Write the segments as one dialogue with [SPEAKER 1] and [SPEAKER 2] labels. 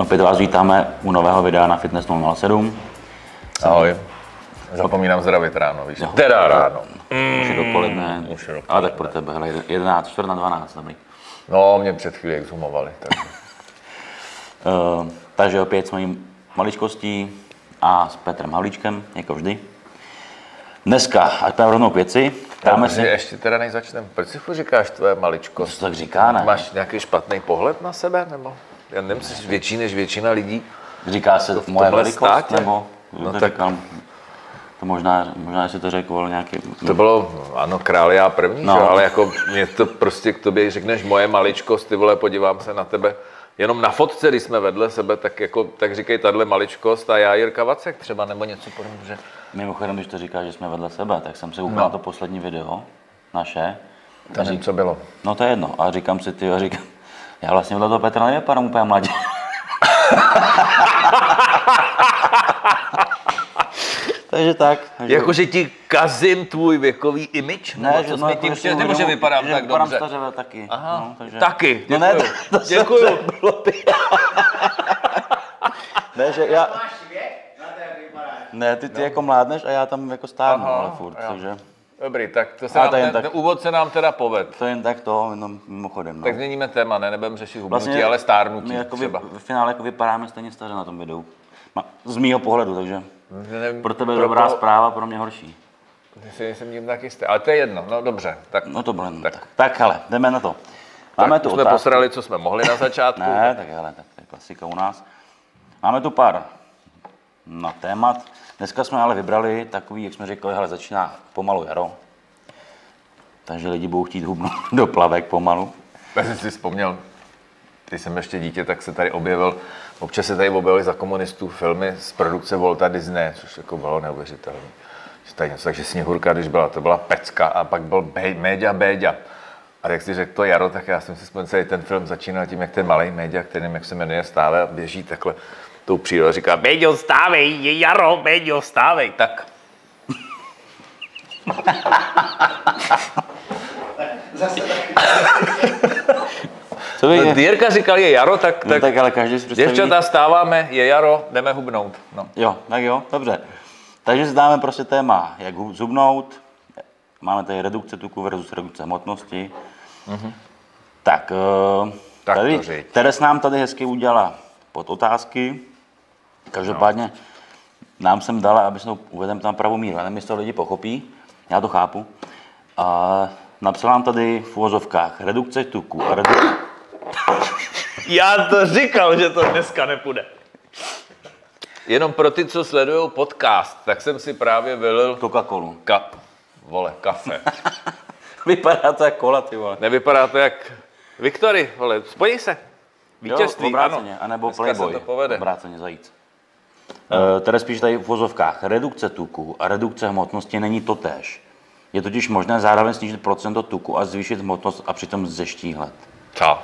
[SPEAKER 1] Opět vás vítáme u nového videa na Fitness 007.
[SPEAKER 2] Ahoj. Zapomínám zdravit ráno, víš? Teda ráno.
[SPEAKER 1] Už je dopoledne,
[SPEAKER 2] už je dopoledne.
[SPEAKER 1] ale tak pro tebe, hele, 11, 4 na 12, dobrý.
[SPEAKER 2] No, mě před chvíli exhumovali, tak.
[SPEAKER 1] Uh, takže opět s mojí maličkostí a s Petrem Havlíčkem, jako vždy. Dneska, ať půjdeme rovnou k věci, dáme
[SPEAKER 2] si...
[SPEAKER 1] si,
[SPEAKER 2] Ještě teda než začneme, proč si říkáš tvoje maličkost?
[SPEAKER 1] se tak říká, ne?
[SPEAKER 2] Máš nějaký špatný pohled na sebe, nebo? Já jsi větší než většina lidí.
[SPEAKER 1] Říká se
[SPEAKER 2] v
[SPEAKER 1] moje velikost,
[SPEAKER 2] státě?
[SPEAKER 1] nebo
[SPEAKER 2] No
[SPEAKER 1] to
[SPEAKER 2] tak-
[SPEAKER 1] říkám, to možná, možná, si to řekl nějaký,
[SPEAKER 2] To bylo, ano, král já první,
[SPEAKER 1] No.
[SPEAKER 2] že? ale jako mě to prostě k tobě řekneš moje maličkost, ty vole, podívám se na tebe. Jenom na fotce, když jsme vedle sebe, tak, jako, tak říkej tahle maličkost a já Jirka Vacek třeba, nebo něco podobného. že?
[SPEAKER 1] mimochodem, když to říká, že jsme vedle sebe, tak jsem se koukal
[SPEAKER 2] No.
[SPEAKER 1] to poslední video, naše,
[SPEAKER 2] To nevím, co bylo.
[SPEAKER 1] no to je jedno, a říkám si, ty, a říkám, já vlastně vedle toho Petra nevypadám úplně mladě. takže tak. Takže...
[SPEAKER 2] Jakože ti kazím tvůj věkový image?
[SPEAKER 1] Ne, že no,
[SPEAKER 2] jsi
[SPEAKER 1] jako
[SPEAKER 2] tím
[SPEAKER 1] si
[SPEAKER 2] chtěl, nebo že vypadám
[SPEAKER 1] že
[SPEAKER 2] tak
[SPEAKER 1] vypadám
[SPEAKER 2] dobře?
[SPEAKER 1] stařele taky.
[SPEAKER 2] Aha,
[SPEAKER 1] no, takže...
[SPEAKER 2] taky,
[SPEAKER 1] No ne,
[SPEAKER 2] děkuju.
[SPEAKER 1] to, to se-
[SPEAKER 2] Děkuju.
[SPEAKER 1] to bylo ty. ne, že já... Ne, ty, ty jako mládneš a já tam jako stárnu,
[SPEAKER 2] Aha,
[SPEAKER 1] ale furt,
[SPEAKER 2] jo.
[SPEAKER 1] takže
[SPEAKER 2] Dobrý, tak to se
[SPEAKER 1] Ale
[SPEAKER 2] nám,
[SPEAKER 1] to jen
[SPEAKER 2] ten,
[SPEAKER 1] tak.
[SPEAKER 2] ten úvod se nám teda poved.
[SPEAKER 1] to jen tak to, jenom mimochodem. No.
[SPEAKER 2] Tak změníme téma, ne, nebudeme řešit hubnutí,
[SPEAKER 1] Vlastně
[SPEAKER 2] ale stárnutí
[SPEAKER 1] My jako vy,
[SPEAKER 2] třeba.
[SPEAKER 1] v finále jako vypadáme stejně staře na tom videu. Z mýho pohledu, takže
[SPEAKER 2] Nevím,
[SPEAKER 1] pro tebe
[SPEAKER 2] pro
[SPEAKER 1] dobrá
[SPEAKER 2] koho-
[SPEAKER 1] zpráva, pro mě horší.
[SPEAKER 2] Si nejsem tím tak jistý, ale to je jedno, no dobře. Tak,
[SPEAKER 1] No to bylo tak. Tak hele, jdeme na to. Máme
[SPEAKER 2] tak
[SPEAKER 1] tu
[SPEAKER 2] jsme
[SPEAKER 1] otázku.
[SPEAKER 2] posrali, co jsme mohli na začátku.
[SPEAKER 1] Ne, tak hele, tak to je klasika u nás. Máme tu pár na témat. Dneska jsme ale vybrali takový, jak jsme říkali, hele, začíná pomalu jaro. Takže lidi budou chtít hubnout do plavek pomalu.
[SPEAKER 2] Já jsem si vzpomněl, když jsem ještě dítě, tak se tady objevil, občas se tady objevily za komunistů filmy z produkce Volta Disney, což jako bylo neuvěřitelné. Že tady takže Sněhurka, když byla, to byla pecka a pak byl Méďa Béďa. A jak si řekl to Jaro, tak já jsem si vzpomněl, celý ten film začínal tím, jak ten malý Méďa, který nevím, jak se jmenuje, stále běží takhle tou přírodou říká, Béďo, stávej, je Jaro, Béďo, stávej. Tak
[SPEAKER 1] Co vy?
[SPEAKER 2] no, Jirka říkal, je Jaro, tak,
[SPEAKER 1] no,
[SPEAKER 2] tak,
[SPEAKER 1] tak ale každý si představí...
[SPEAKER 2] děvčata, stáváme, je Jaro, jdeme hubnout. No.
[SPEAKER 1] Jo, tak jo, dobře. Takže si dáme prostě téma, jak zubnout. Máme tady redukce tuku versus redukce hmotnosti. Tak, eh,
[SPEAKER 2] Tak
[SPEAKER 1] tady. Teres nám tady hezky udělala pod otázky. Každopádně nám jsem dala, aby jsme to uvedeme tam pravou míru. Já nevím, jestli to lidi pochopí, já to chápu. A napsal nám tady v uvozovkách redukce tuku a redukce...
[SPEAKER 2] Já to říkal, že to dneska nepůjde. Jenom pro ty, co sledují podcast, tak jsem si právě vylil
[SPEAKER 1] Coca-Colu.
[SPEAKER 2] ka... Vole, kafe.
[SPEAKER 1] Vypadá to jako kola, ty vole.
[SPEAKER 2] Nevypadá to jak... Viktory, vole, spojí se. Vítězství,
[SPEAKER 1] jo, obráceně,
[SPEAKER 2] ano.
[SPEAKER 1] anebo
[SPEAKER 2] Dneska
[SPEAKER 1] Playboy.
[SPEAKER 2] se to povede.
[SPEAKER 1] Obráceně zajíc. No. Tady spíš tady v vozovkách. Redukce tuku a redukce hmotnosti není to též. Je totiž možné zároveň snížit procento tuku a zvýšit hmotnost a přitom zeštíhlet.
[SPEAKER 2] Co?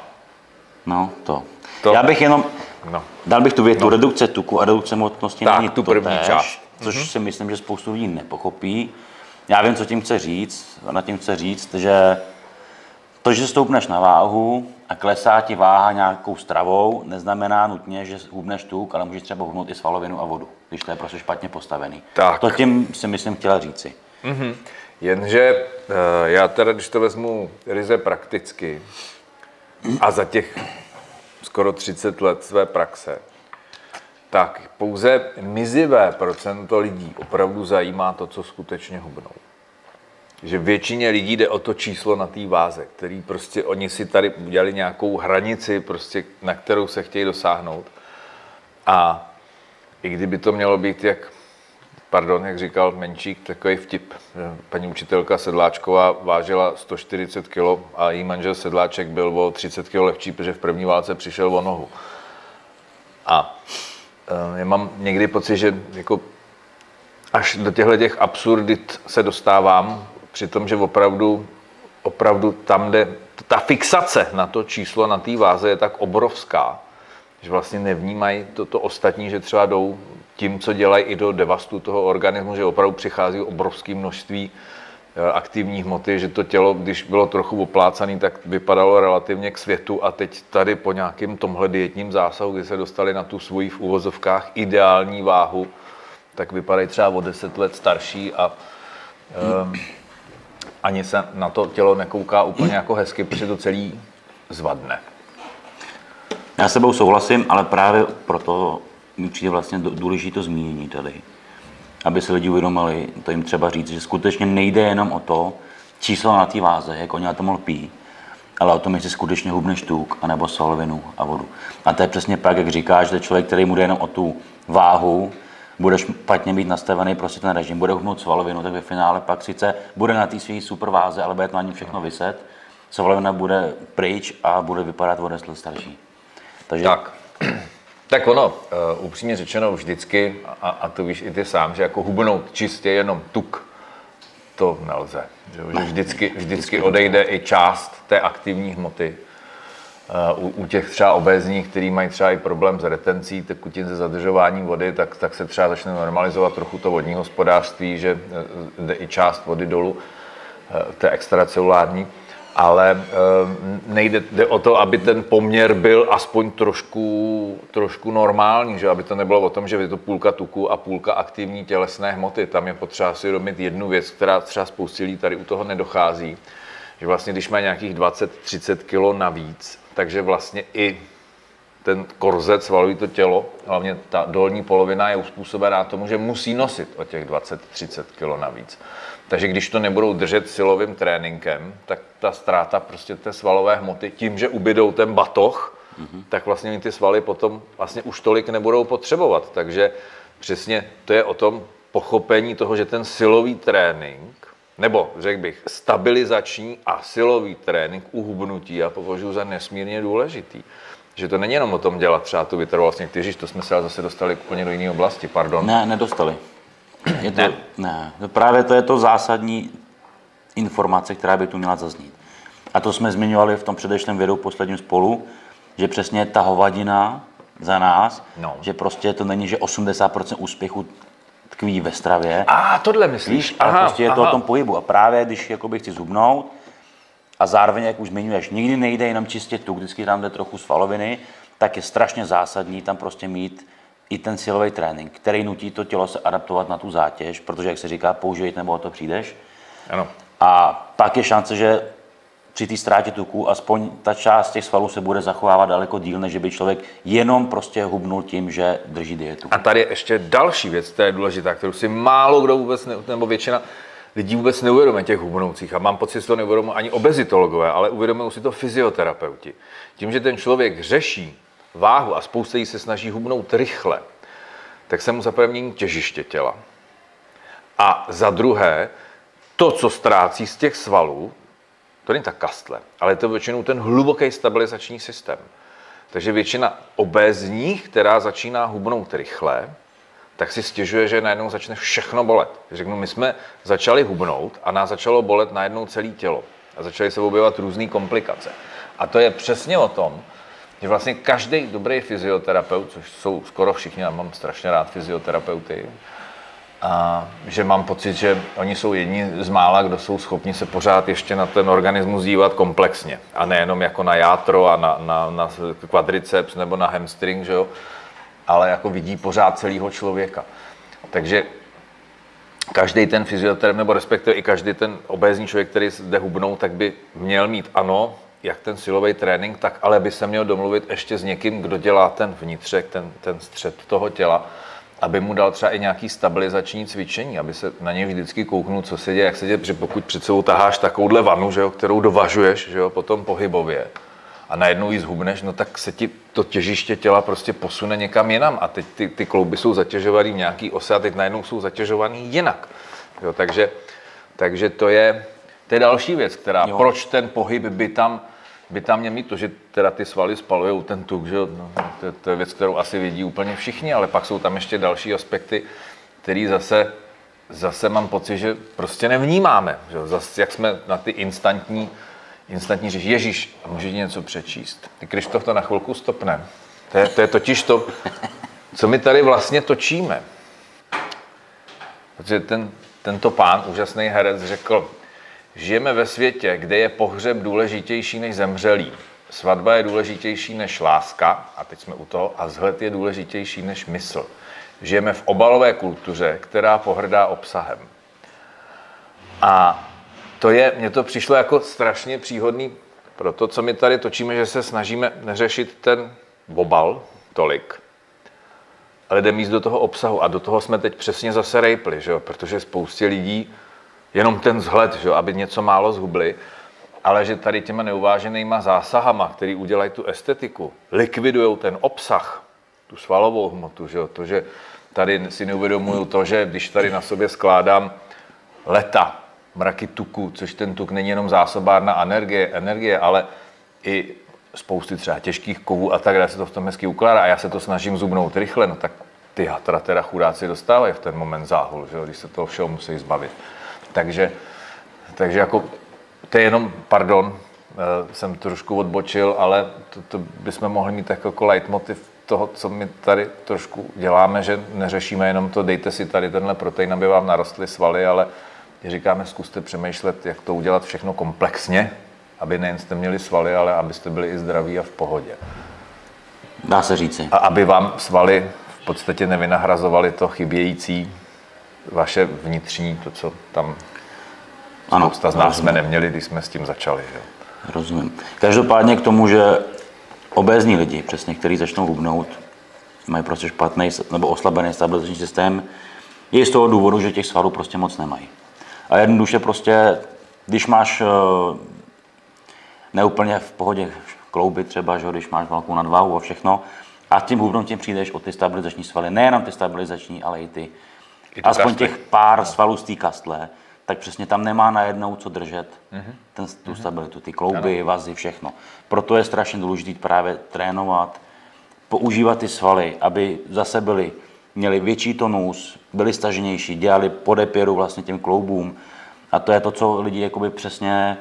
[SPEAKER 1] No, to.
[SPEAKER 2] To-
[SPEAKER 1] Já bych jenom,
[SPEAKER 2] No.
[SPEAKER 1] dal bych tu větu, no. redukce tuku a redukce hmotnosti
[SPEAKER 2] Tak,
[SPEAKER 1] není
[SPEAKER 2] tu
[SPEAKER 1] to
[SPEAKER 2] první část.
[SPEAKER 1] což mm-hmm. si myslím, že spoustu lidí nepochopí. Já vím, co tím chce říct. Na tím chce říct, že to, že stoupneš na váhu a klesá ti váha nějakou stravou, neznamená nutně, že hubneš tuk, ale můžeš třeba hubnout i svalovinu a vodu, když to je prostě špatně postavený.
[SPEAKER 2] Tak.
[SPEAKER 1] To tím si myslím chtěla říci.
[SPEAKER 2] Jenže eh, já teda, když to vezmu ryze prakticky a za těch skoro 30 let své praxe, tak pouze mizivé procento lidí opravdu zajímá to, co skutečně hubnou. Že většině lidí jde o to číslo na té váze, který prostě oni si tady udělali nějakou hranici, prostě, na kterou se chtějí dosáhnout. A i kdyby to mělo být jak pardon, jak říkal Menčík, takový vtip. Paní učitelka Sedláčková vážila 140 kg a její manžel Sedláček byl o 30 kg lehčí, protože v první válce přišel o nohu. A eh, já mám někdy pocit, že jako až do těchto těch absurdit se dostávám, při tom, že opravdu, opravdu tam, kde ta fixace na to číslo, na té váze je tak obrovská, že vlastně nevnímají to, to ostatní, že třeba jdou tím, co dělají i do devastu toho organismu, že opravdu přichází obrovské množství eh, aktivní hmoty, že to tělo, když bylo trochu oplácané, tak vypadalo relativně k světu a teď tady po nějakém tomhle dietním zásahu, kdy se dostali na tu svoji v úvozovkách ideální váhu, tak vypadají třeba o 10 let starší a um, ani se na to tělo nekouká úplně jako hezky, protože to celý zvadne.
[SPEAKER 1] Já s sebou souhlasím, ale právě proto mi přijde vlastně důležité to zmínění tady. Aby se lidi uvědomili, to jim třeba říct, že skutečně nejde jenom o to číslo na té váze, jak oni na tom lpí, ale o tom, jestli skutečně hubneš tuk, anebo solovinu a vodu. A to je přesně pak, jak říkáš, že člověk, který mu jde jenom o tu váhu, bude špatně mít nastavený prostě ten režim, bude hubnout svalovinu, tak ve finále pak sice bude na té své superváze, ale bude to na ní všechno vyset, svalovina bude pryč a bude vypadat o starší.
[SPEAKER 2] Takže... Tak. Tak ono, uh, upřímně řečeno, vždycky, a, a to víš i ty sám, že jako hubnout čistě jenom tuk, to nelze. Že vždycky, vždycky odejde i část té aktivní hmoty. Uh, u, u těch třeba obézních, který mají třeba i problém s retencí, tekutin se zadržováním vody, tak, tak se třeba začne normalizovat trochu to vodní hospodářství, že jde i část vody dolů, uh, té extracelulární. Ale eh, nejde jde o to, aby ten poměr byl aspoň trošku, trošku normální, že? Aby to nebylo o tom, že je to půlka tuku a půlka aktivní tělesné hmoty. Tam je potřeba si uvědomit jednu věc, která třeba spoustě lidí tady u toho nedochází, že vlastně když má nějakých 20-30 kg navíc, takže vlastně i ten korzet svalují to tělo, hlavně ta dolní polovina je uspůsobená tomu, že musí nosit o těch 20-30 kg navíc. Takže když to nebudou držet silovým tréninkem, tak ta ztráta prostě té svalové hmoty, tím, že ubydou ten batoh, mm-hmm. tak vlastně ty svaly potom vlastně už tolik nebudou potřebovat. Takže přesně to je o tom pochopení toho, že ten silový trénink, nebo řekl bych stabilizační a silový trénink uhubnutí já považuji za nesmírně důležitý. Že to není jenom o tom dělat třeba tu vytrvalost někteří, to jsme se zase dostali úplně do jiné oblasti, pardon.
[SPEAKER 1] Ne, nedostali. Je to, ne. ne. No právě to je to zásadní informace, která by tu měla zaznít. A to jsme zmiňovali v tom předešlém videu posledním spolu, že přesně ta hovadina za nás, no. že prostě to není, že 80% úspěchu tkví ve stravě.
[SPEAKER 2] A tohle myslíš?
[SPEAKER 1] Aha, ale prostě je to aha. o tom pohybu. A právě když jakoby chci zhubnout a zároveň, jak už zmiňuješ, nikdy nejde jenom čistě tu, vždycky tam jde trochu svaloviny, tak je strašně zásadní tam prostě mít i ten silový trénink, který nutí to tělo se adaptovat na tu zátěž, protože, jak se říká, použij nebo o to přijdeš.
[SPEAKER 2] Ano.
[SPEAKER 1] A pak je šance, že při té ztrátě tuku aspoň ta část těch svalů se bude zachovávat daleko díl, než by člověk jenom prostě hubnul tím, že drží dietu.
[SPEAKER 2] A tady je ještě další věc, která je důležitá, kterou si málo kdo vůbec, ne, nebo většina lidí vůbec neuvědomuje těch hubnoucích. A mám pocit, že to neuvědomují ani obezitologové, ale uvědomují si to fyzioterapeuti. Tím, že ten člověk řeší váhu a spousta jí se snaží hubnout rychle, tak se mu zaprvé mění těžiště těla. A za druhé, to, co ztrácí z těch svalů, to není ta kastle, ale je to většinou ten hluboký stabilizační systém. Takže většina obézních, která začíná hubnout rychle, tak si stěžuje, že najednou začne všechno bolet. Řeknu, my jsme začali hubnout a nás začalo bolet najednou celé tělo. A začaly se objevovat různé komplikace. A to je přesně o tom, že vlastně každý dobrý fyzioterapeut, což jsou skoro všichni, já mám strašně rád fyzioterapeuty, a že mám pocit, že oni jsou jedni z mála, kdo jsou schopni se pořád ještě na ten organismus dívat komplexně. A nejenom jako na játro a na, na, na quadriceps nebo na hamstring, že jo? ale jako vidí pořád celého člověka. Takže každý ten fyzioterapeut, nebo respektive i každý ten obézní člověk, který jde hubnout, tak by měl mít ano, jak ten silový trénink, tak ale by se měl domluvit ještě s někým, kdo dělá ten vnitřek, ten, ten střed toho těla, aby mu dal třeba i nějaký stabilizační cvičení, aby se na něj vždycky kouknul, co se děje, jak se děje, protože pokud před sebou taháš takovouhle vanu, že jo, kterou dovažuješ, že jo, potom pohybově, a najednou ji zhubneš, no tak se ti to těžiště těla prostě posune někam jinam a teď ty, ty klouby jsou zatěžovaný v nějaký ose a teď najednou jsou zatěžovaný jinak. Jo, takže, takže to je, to je další věc, která, jo. proč ten pohyb by tam, by tam měl mít to, že teda ty svaly spalují ten tuk, že no, to, to je věc, kterou asi vidí úplně všichni, ale pak jsou tam ještě další aspekty, který zase, zase mám pocit, že prostě nevnímáme. Že? Zase, jak jsme na ty instantní, instantní říš, Ježíš, a může něco přečíst. Když to na chvilku stopne. To je, to je totiž to, co my tady vlastně točíme. Protože ten, tento pán, úžasný herec, řekl, žijeme ve světě, kde je pohřeb důležitější než zemřelý. Svatba je důležitější než láska, a teď jsme u toho, a vzhled je důležitější než mysl. Žijeme v obalové kultuře, která pohrdá obsahem. A to je, mně to přišlo jako strašně příhodný pro to, co my tady točíme, že se snažíme neřešit ten obal tolik, ale jdeme jít do toho obsahu. A do toho jsme teď přesně zase rejpli, že jo? protože spoustě lidí jenom ten vzhled, že aby něco málo zhubli, ale že tady těma neuváženýma zásahama, který udělají tu estetiku, likvidují ten obsah, tu svalovou hmotu, že to, že tady si neuvědomuju to, že když tady na sobě skládám leta, mraky tuku, což ten tuk není jenom zásobárna energie, energie, ale i spousty třeba těžkých kovů a tak dále se to v tom hezky ukládá a já se to snažím zubnout rychle, no tak ty hatra teda chudáci dostávají v ten moment záhul, že když se toho všeho musí zbavit. Takže, takže jako, to je jenom, pardon, eh, jsem trošku odbočil, ale to, to bychom mohli mít jako leitmotiv toho, co my tady trošku děláme, že neřešíme jenom to, dejte si tady tenhle protein, aby vám narostly svaly, ale říkáme, zkuste přemýšlet, jak to udělat všechno komplexně, aby nejen jste měli svaly, ale abyste byli i zdraví a v pohodě.
[SPEAKER 1] Dá se říci.
[SPEAKER 2] A aby vám svaly v podstatě nevynahrazovali to chybějící vaše vnitřní, to, co tam ano, spousta z nás jsme neměli, když jsme s tím začali. Že?
[SPEAKER 1] Rozumím. Každopádně k tomu, že obézní lidi, přesně, kteří začnou hubnout, mají prostě špatný nebo oslabený stabilizační systém, je z toho důvodu, že těch svalů prostě moc nemají. A jednoduše prostě, když máš eh, neúplně v pohodě klouby třeba, že když máš velkou nadváhu a všechno, a tím hubnou tím přijdeš o ty stabilizační svaly, nejenom ty stabilizační, ale i ty, aspoň kastly. těch pár svalů z té kastle, tak přesně tam nemá najednou co držet mm-hmm. ten, tu mm-hmm. stabilitu, ty klouby, ano. vazy, všechno. Proto je strašně důležité právě trénovat, používat ty svaly, aby zase byly, měli větší tonus, byli staženější, dělali podepěru vlastně těm kloubům. A to je to, co lidi jakoby přesně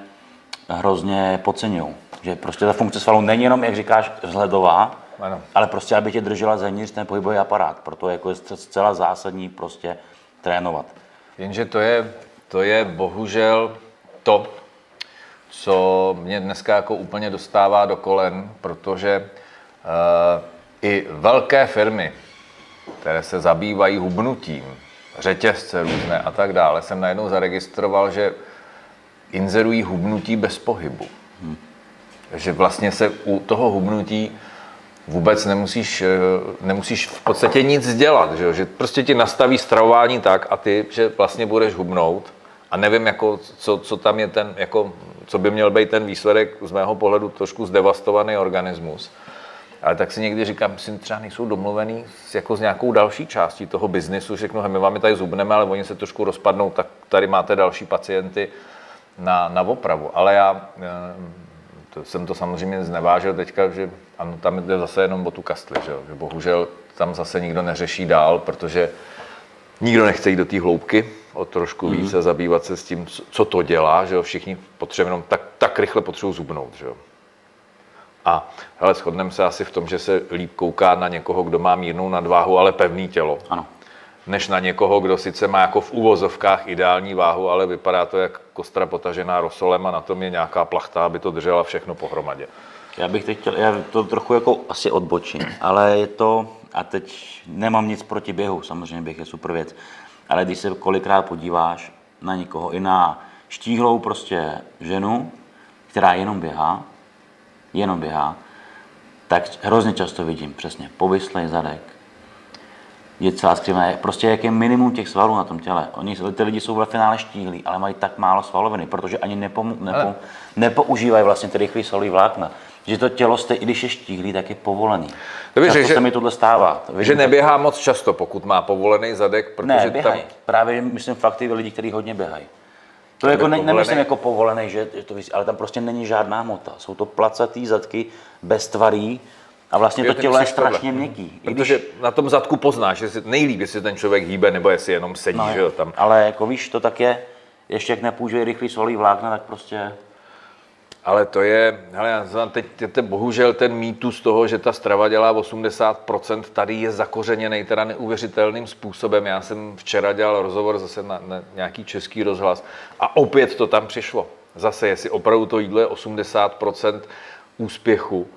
[SPEAKER 1] hrozně podceňují. Že prostě ta funkce svalů není jenom, jak říkáš, vzhledová, ano. ale prostě, aby tě držela zevnitř ten pohybový aparát. Proto jako je zcela zásadní prostě trénovat.
[SPEAKER 2] Jenže to je, to je bohužel to, co mě dneska jako úplně dostává do kolen, protože uh, i velké firmy, které se zabývají hubnutím, řetězce různé a tak dále, jsem najednou zaregistroval, že inzerují hubnutí bez pohybu. Hmm. Že vlastně se u toho hubnutí vůbec nemusíš, eh, nemusíš v podstatě nic dělat, že, že prostě ti nastaví stravování tak a ty, že vlastně budeš hubnout a nevím, jako, co, co tam je ten, jako, co by měl být ten výsledek z mého pohledu trošku zdevastovaný organismus. Ale tak si někdy říkám, si třeba nejsou domluvený s, jako s nějakou další částí toho biznisu, řeknu, my vám je tady zubneme, ale oni se trošku rozpadnou, tak tady máte další pacienty na, na opravu. Ale já eh, to jsem to samozřejmě znevážil teďka, že ano, tam jde zase jenom o tu kastli, že, že bohužel tam zase nikdo neřeší dál, protože nikdo nechce jít do té hloubky, o trošku mm-hmm. více zabývat se s tím, co to dělá, že jo, všichni potřebujeme jenom tak, tak rychle potřebují zubnout, že jo. A hele, shodneme se asi v tom, že se líp kouká na někoho, kdo má mírnou nadváhu, ale pevný tělo.
[SPEAKER 1] Ano.
[SPEAKER 2] Než na někoho, kdo sice má jako v úvozovkách ideální váhu, ale vypadá to jak kostra potažená rosolem a na tom je nějaká plachta, aby to držela všechno pohromadě.
[SPEAKER 1] Já bych teď chtěl, já to trochu jako asi odbočím, ale je to, a teď nemám nic proti běhu, samozřejmě běh je super věc, ale když se kolikrát podíváš na někoho, i na štíhlou prostě ženu, která jenom běhá, jenom běhá, tak hrozně často vidím přesně povyslej zadek, je celá skřivná. Prostě jak je minimum těch svalů na tom těle. Oni, ty lidi jsou ve finále štíhlí, ale mají tak málo svaloviny, protože ani nepo, nepo, nepoužívají vlastně ty rychlý svalový vlákna. Že to tělo jste, i když je štíhlý, tak je povolený.
[SPEAKER 2] To bych řekl,
[SPEAKER 1] se mi tohle stává.
[SPEAKER 2] To že neběhá moc často, pokud má povolený zadek,
[SPEAKER 1] protože ne, běhaj. tam... Právě myslím fakt ty lidi, kteří hodně běhají. To jako ne, nemyslím jako povolený, že, že to, ale tam prostě není žádná hmota. Jsou to placatý zadky bez tvarí, a vlastně to tělo je strašně tohle. měkký.
[SPEAKER 2] Protože když... na tom zadku poznáš, že si nejlíp, jestli ten člověk hýbe, nebo jestli jenom sedí, no, že jo, tam.
[SPEAKER 1] Ale jako víš, to tak je, ještě jak nepoužije rychlý svalý vlákna, tak prostě...
[SPEAKER 2] Ale to je, hele, já znám teď je to bohužel ten mýtus toho, že ta strava dělá 80%, tady je zakořeněný teda neuvěřitelným způsobem. Já jsem včera dělal rozhovor zase na, na nějaký český rozhlas a opět to tam přišlo. Zase, jestli opravdu to jídlo je 80% úspěchu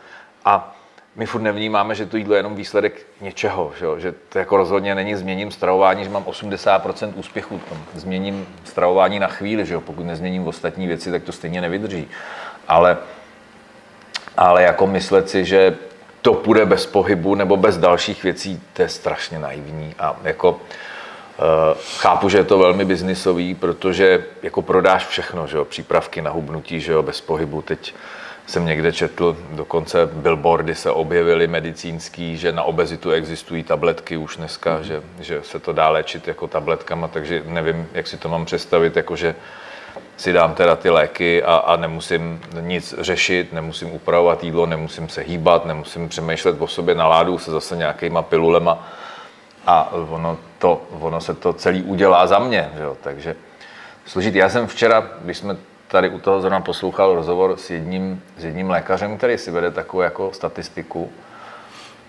[SPEAKER 2] a my furt nevnímáme, že to jídlo je jenom výsledek něčeho, že, jo? že to jako rozhodně není změním stravování, že mám 80% úspěchu, tam změním stravování na chvíli, že jo? pokud nezměním ostatní věci, tak to stejně nevydrží. Ale, ale jako myslet si, že to půjde bez pohybu nebo bez dalších věcí, to je strašně naivní a jako uh, chápu, že je to velmi biznisový, protože jako prodáš všechno, že jo? přípravky na hubnutí, že jo? bez pohybu, teď jsem někde četl, dokonce billboardy se objevily medicínský, že na obezitu existují tabletky už dneska, mm-hmm. že, že se to dá léčit jako tabletkama, takže nevím, jak si to mám představit, jakože si dám teda ty léky a, a nemusím nic řešit, nemusím upravovat jídlo, nemusím se hýbat, nemusím přemýšlet o sobě, naládu se zase nějakýma pilulema a ono, to, ono se to celý udělá za mě, že jo? takže složit. Já jsem včera, když jsme tady u toho zrovna poslouchal rozhovor s jedním, s jedním lékařem, který si vede takovou jako statistiku.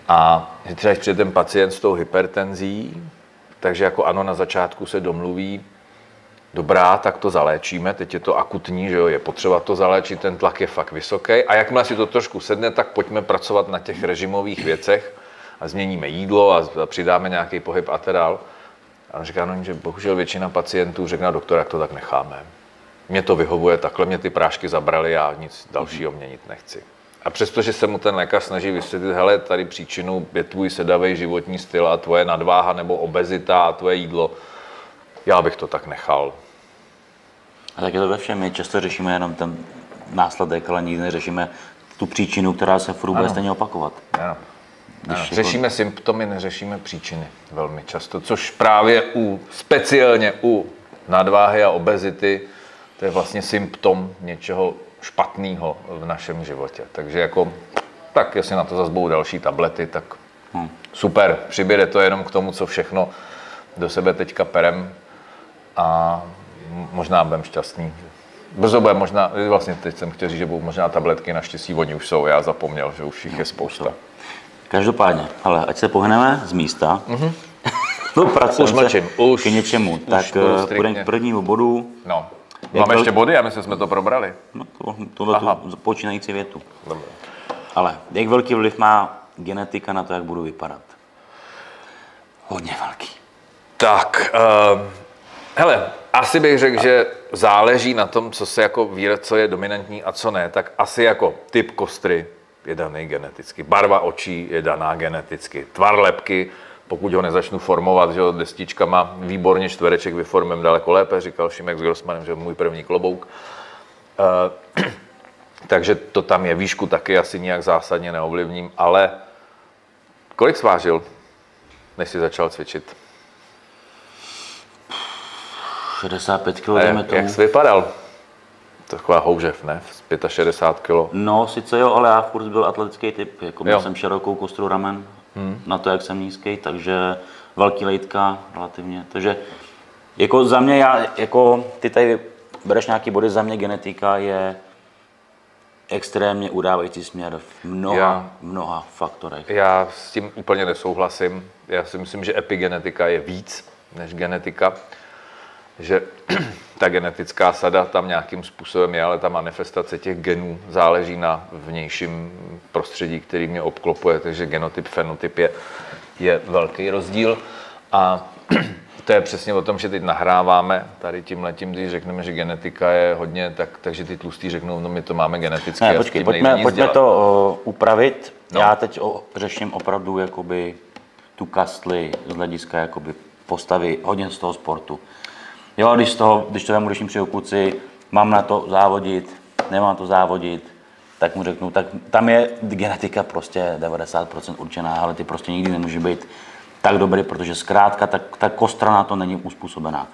[SPEAKER 2] A že třeba, když přijde ten pacient s tou hypertenzí, takže jako ano, na začátku se domluví, dobrá, tak to zaléčíme, teď je to akutní, že jo, je potřeba to zaléčit, ten tlak je fakt vysoký. A jakmile si to trošku sedne, tak pojďme pracovat na těch režimových věcech a změníme jídlo a přidáme nějaký pohyb a teda. A on říká, no, že bohužel většina pacientů řekne, doktor, jak to tak necháme mě to vyhovuje, takhle mě ty prášky zabrali, já nic dalšího měnit nechci. A přestože se mu ten lékař snaží vysvětlit, hele, tady příčinou je tvůj sedavý životní styl a tvoje nadváha nebo obezita a tvoje jídlo, já bych to tak nechal.
[SPEAKER 1] A tak je to ve všem. My často řešíme jenom ten následek, ale nikdy neřešíme tu příčinu, která se furt bude stejně opakovat.
[SPEAKER 2] Ano. Ano. Jako... Řešíme symptomy, neřešíme příčiny velmi často, což právě u, speciálně u nadváhy a obezity, to je vlastně symptom něčeho špatného v našem životě. Takže jako, tak jestli na to zase budou další tablety, tak hmm. super, přibude to jenom k tomu, co všechno do sebe teďka perem a možná budeme šťastný. Brzo bude možná, vlastně teď jsem chtěl říct, že budou možná tabletky, naštěstí oni už jsou, já zapomněl, že už jich je spousta.
[SPEAKER 1] Každopádně, ale ať se pohneme z místa, mm-hmm.
[SPEAKER 2] no, už mlčím, už,
[SPEAKER 1] k něčemu, už tak eh, půjdeme k prvnímu bodu.
[SPEAKER 2] No. Máme ještě body, a my jsme to probrali.
[SPEAKER 1] No, to, tohle tu počínající větu. Dobře. Ale jak velký vliv má genetika na to, jak budu vypadat? Hodně velký.
[SPEAKER 2] Tak, uh, hele, asi bych řekl, že záleží na tom, co se jako ví, co je dominantní a co ne. Tak asi jako typ kostry je daný geneticky. Barva očí je daná geneticky. Tvar lepky pokud ho nezačnu formovat, že destičkama, výborně čtvereček vyformem daleko lépe, říkal Šimek s Grossmanem, že můj první klobouk. Uh, takže to tam je, výšku taky asi nijak zásadně neovlivním, ale kolik svážil, než jsi začal cvičit?
[SPEAKER 1] 65 kg,
[SPEAKER 2] Jak, jak jsi vypadal? Taková houžev, ne? 65 kg.
[SPEAKER 1] No, sice jo, ale já furt byl atletický typ, jako měl jsem širokou kostru ramen, hmm. na to, jak jsem nízký, takže velký lejtka relativně. Takže jako za mě, já, jako ty tady bereš nějaký body, za mě genetika je extrémně udávající směr v mnoha, já, mnoha faktorech.
[SPEAKER 2] Já s tím úplně nesouhlasím. Já si myslím, že epigenetika je víc než genetika. Že ta genetická sada tam nějakým způsobem je, ale ta manifestace těch genů záleží na vnějším prostředí, který mě obklopuje, takže genotyp, fenotyp je, je velký rozdíl. A to je přesně o tom, že teď nahráváme tady tím letím, když řekneme, že genetika je hodně, tak, takže ty tlustí řeknou, no my to máme geneticky.
[SPEAKER 1] Ne, počkej, pojďme, pojďme to o, upravit. No. Já teď o, řeším opravdu jakoby tu kastli z hlediska jakoby postavy hodně z toho sportu. Jo, když, toho, když to vemu, když jim přijou kluci, mám na to závodit, nemám to závodit, tak mu řeknu, tak tam je genetika prostě 90% určená, ale ty prostě nikdy nemůže být tak dobrý, protože zkrátka ta, ta kostra na to není uspůsobená.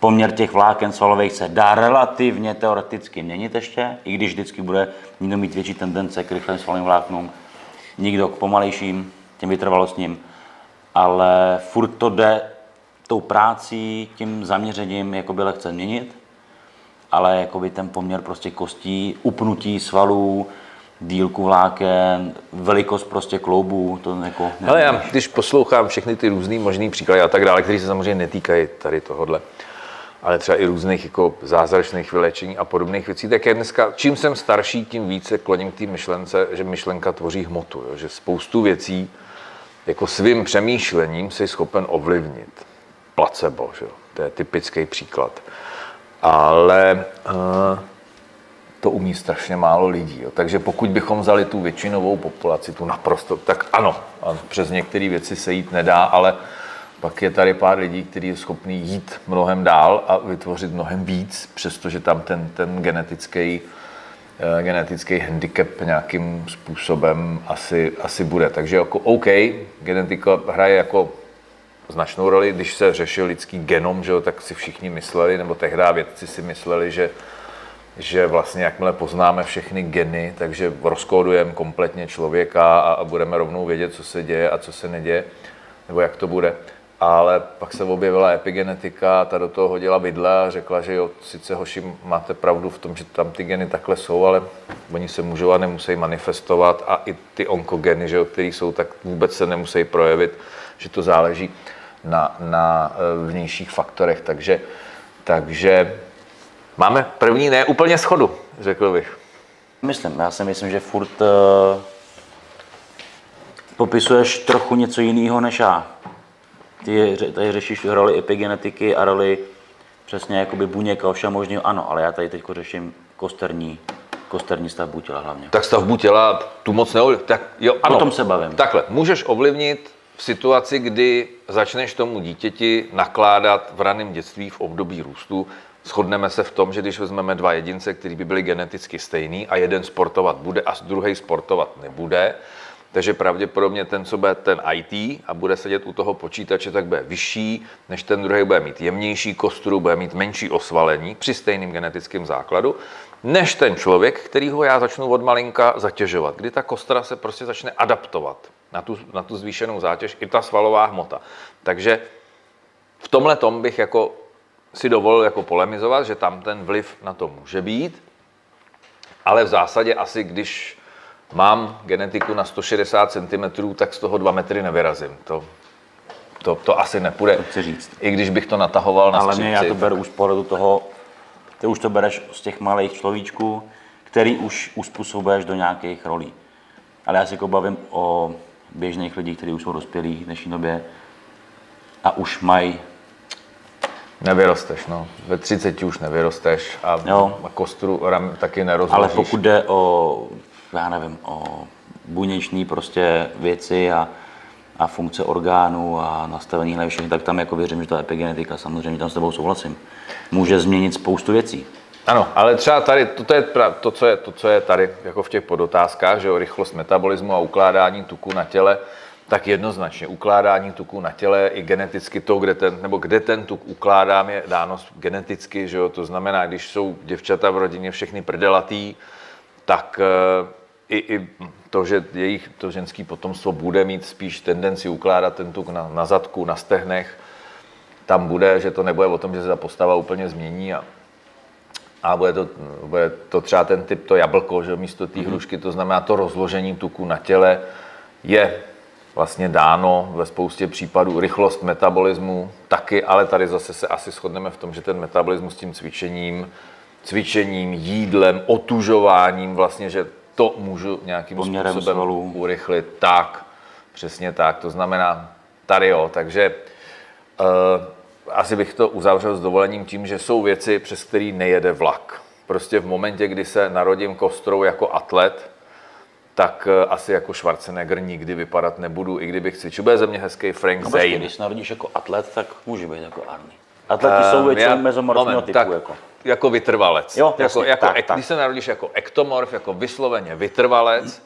[SPEAKER 1] Poměr těch vláken svalových se dá relativně teoreticky měnit ještě, i když vždycky bude někdo mít větší tendence k rychlým svalovým vláknům, někdo k pomalejším, těm vytrvalostním, ale furt to jde tou prácí, tím zaměřením jakoby lehce měnit. ale jakoby ten poměr prostě kostí, upnutí svalů, dílku vláken, velikost prostě kloubů, to jako...
[SPEAKER 2] Ale já, když poslouchám všechny ty různý možný příklady a tak dále, které se samozřejmě netýkají tady tohohle, ale třeba i různých jako zázračných vylečení a podobných věcí, tak je dneska, čím jsem starší, tím více kloním k té myšlence, že myšlenka tvoří hmotu, jo? že spoustu věcí jako svým přemýšlením si schopen ovlivnit. Placebo, že to je typický příklad. Ale uh, to umí strašně málo lidí. Jo. Takže pokud bychom vzali tu většinovou populaci, tu naprosto, tak ano, přes některé věci se jít nedá, ale pak je tady pár lidí, kteří je schopný jít mnohem dál a vytvořit mnohem víc, přestože tam ten, ten genetický, uh, genetický handicap nějakým způsobem asi, asi bude. Takže jako OK, genetika hraje jako značnou roli. Když se řešil lidský genom, že jo, tak si všichni mysleli, nebo tehdy vědci si mysleli, že že vlastně jakmile poznáme všechny geny, takže rozkódujeme kompletně člověka a, a budeme rovnou vědět, co se děje a co se neděje, nebo jak to bude. Ale pak se objevila epigenetika, ta do toho hodila vidle a řekla, že jo, sice hoši máte pravdu v tom, že tam ty geny takhle jsou, ale oni se můžou a nemusí manifestovat a i ty onkogeny, že jo, které jsou, tak vůbec se nemusí projevit, že to záleží na, na eh, vnějších faktorech. Takže, takže Máme první ne úplně schodu, řekl bych.
[SPEAKER 1] Myslím, já si myslím, že furt uh, popisuješ trochu něco jiného než já. Ty tady řešíš roli epigenetiky a roli přesně jakoby buněk a všem možného, ano, ale já tady teď řeším kosterní, kosterní stavbu těla hlavně.
[SPEAKER 2] Tak stavbu těla tu moc neovlivní. Tak jo, ano.
[SPEAKER 1] O tom se bavím.
[SPEAKER 2] Takhle, můžeš ovlivnit v situaci, kdy začneš tomu dítěti nakládat v raném dětství v období růstu Shodneme se v tom, že když vezmeme dva jedince, kteří by byli geneticky stejný a jeden sportovat bude a druhý sportovat nebude, takže pravděpodobně ten, co bude ten IT a bude sedět u toho počítače, tak bude vyšší, než ten druhý bude mít jemnější kostru, bude mít menší osvalení při stejném genetickém základu, než ten člověk, který ho já začnu od malinka zatěžovat, kdy ta kostra se prostě začne adaptovat na tu, na tu zvýšenou zátěž, i ta svalová hmota. Takže v tomhle tom bych jako si dovolil jako polemizovat, že tam ten vliv na to může být, ale v zásadě asi, když mám genetiku na 160 cm, tak z toho 2 metry nevyrazím. To, to, to asi nepůjde. To
[SPEAKER 1] chci říct.
[SPEAKER 2] I když bych to natahoval na
[SPEAKER 1] Ale mě já to beru už pohledu toho, ty už to bereš z těch malých človíčků, který už uspůsobuješ do nějakých rolí. Ale já se jako bavím o běžných lidí, kteří už jsou dospělí v dnešní době a už mají
[SPEAKER 2] Nevyrosteš, no. Ve 30 už nevyrosteš a, jo. a kostru ram taky nerozložíš.
[SPEAKER 1] Ale pokud jde o, já nevím, o buněční prostě věci a, a funkce orgánů a nastavení hlavy všechny, tak tam jako věřím, že ta epigenetika, samozřejmě tam s tebou souhlasím, může změnit spoustu věcí.
[SPEAKER 2] Ano, ale třeba tady, to, je to, co je, to, co je tady jako v těch podotázkách, že o rychlost metabolismu a ukládání tuku na těle, tak jednoznačně ukládání tuku na těle i geneticky to, kde ten, nebo kde ten tuk ukládám, je dáno geneticky, že jo? to znamená, když jsou děvčata v rodině všechny prdelatý, tak eh, i, i to, že jejich to ženský potomstvo bude mít spíš tendenci ukládat ten tuk na, na zadku, na stehnech, tam bude, že to nebude o tom, že se ta postava úplně změní a, a bude to, bude to třeba ten typ, to jablko, že místo té mhm. hrušky, to znamená to rozložení tuku na těle je vlastně dáno ve spoustě případů rychlost metabolismu taky, ale tady zase se asi shodneme v tom, že ten metabolismus s tím cvičením, cvičením, jídlem, otužováním, vlastně, že to můžu nějakým Poměrem způsobem svalů. urychlit. Tak, přesně tak. To znamená tady jo, takže uh, asi bych to uzavřel s dovolením tím, že jsou věci, přes který nejede vlak. Prostě v momentě, kdy se narodím kostrou jako atlet, tak eh, asi jako Schwarzenegger nikdy vypadat nebudu, i kdybych cvičil. Bude ze mě hezký Frank no, Zane.
[SPEAKER 1] Když narodíš jako atlet, tak může být jako Army. Atleti jsou většinou mezomorfního typu. Tak,
[SPEAKER 2] jako. jako vytrvalec.
[SPEAKER 1] Jo,
[SPEAKER 2] jako,
[SPEAKER 1] jasně,
[SPEAKER 2] jako,
[SPEAKER 1] tak,
[SPEAKER 2] ek,
[SPEAKER 1] tak.
[SPEAKER 2] Když se narodíš jako ektomorf, jako vysloveně vytrvalec,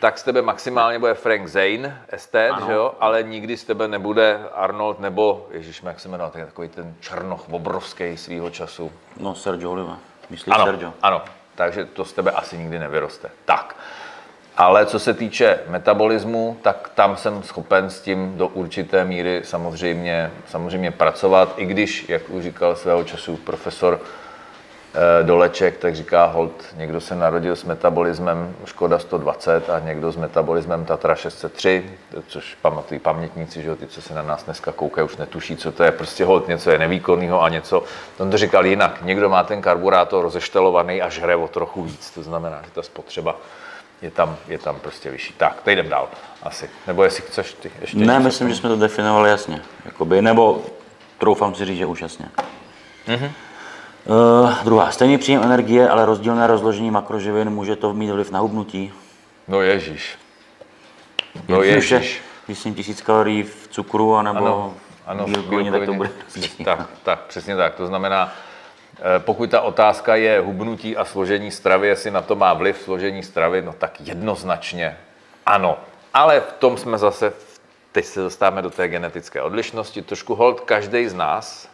[SPEAKER 2] tak z tebe maximálně bude Frank Zane, estet, že jo? ale nikdy z tebe nebude Arnold nebo, ježíš, jak se jmenoval, takový ten černoch obrovský svýho času.
[SPEAKER 1] No, Sergio Oliva. Myslíš
[SPEAKER 2] ano,
[SPEAKER 1] Sergio?
[SPEAKER 2] Ano, takže to z tebe asi nikdy nevyroste. Tak. Ale co se týče metabolismu, tak tam jsem schopen s tím do určité míry samozřejmě, samozřejmě pracovat, i když, jak už říkal svého času profesor doleček, tak říká hold, někdo se narodil s metabolismem Škoda 120 a někdo s metabolismem Tatra 603, což pamatují pamětníci, že jo, ty, co se na nás dneska koukají, už netuší, co to je, prostě hold, něco je nevýkonného a něco, on to říkal jinak, někdo má ten karburátor rozeštelovaný a žere o trochu víc, to znamená, že ta spotřeba je tam, je tam prostě vyšší. Tak, teď jdem dál asi. Nebo jestli chceš ty ještě
[SPEAKER 1] Ne, myslím, že jsme to definovali jasně. Jakoby, nebo troufám si říct, že už jasně.
[SPEAKER 2] Mhm.
[SPEAKER 1] Uh, druhá. Stejný příjem energie, ale rozdílné rozložení makroživin, může to mít vliv na hubnutí?
[SPEAKER 2] No ježíš. No ježíš.
[SPEAKER 1] Když jsem tisíc kalorií v cukru, anebo
[SPEAKER 2] Ano, ano,
[SPEAKER 1] v bílkovině, tak to bude
[SPEAKER 2] přesně, tak, tak, přesně tak. To znamená, eh, pokud ta otázka je hubnutí a složení stravy, jestli na to má vliv složení stravy, no tak jednoznačně ano. Ale v tom jsme zase, teď se dostáváme do té genetické odlišnosti, trošku hold, každý z nás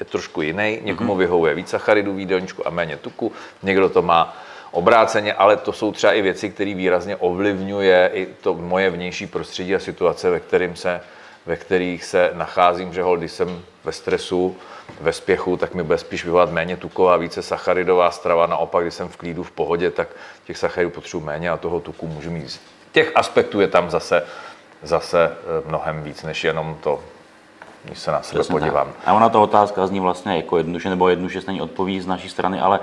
[SPEAKER 2] je trošku jiný, někomu vyhovuje víc sacharidů v jídelníčku a méně tuku, někdo to má obráceně, ale to jsou třeba i věci, které výrazně ovlivňuje i to moje vnější prostředí a situace, ve, kterým se, ve kterých se nacházím, že když jsem ve stresu, ve spěchu, tak mi bude spíš vyvolat méně tuková, více sacharidová strava. Naopak, když jsem v klídu, v pohodě, tak těch sacharidů potřebuji méně a toho tuku můžu mít. Těch aspektů je tam zase, zase eh, mnohem víc, než jenom to, když se na sebe
[SPEAKER 1] Přesně tak.
[SPEAKER 2] podívám.
[SPEAKER 1] A ona ta otázka zní vlastně jako jednoduše, nebo jednoduše se ní odpoví z naší strany, ale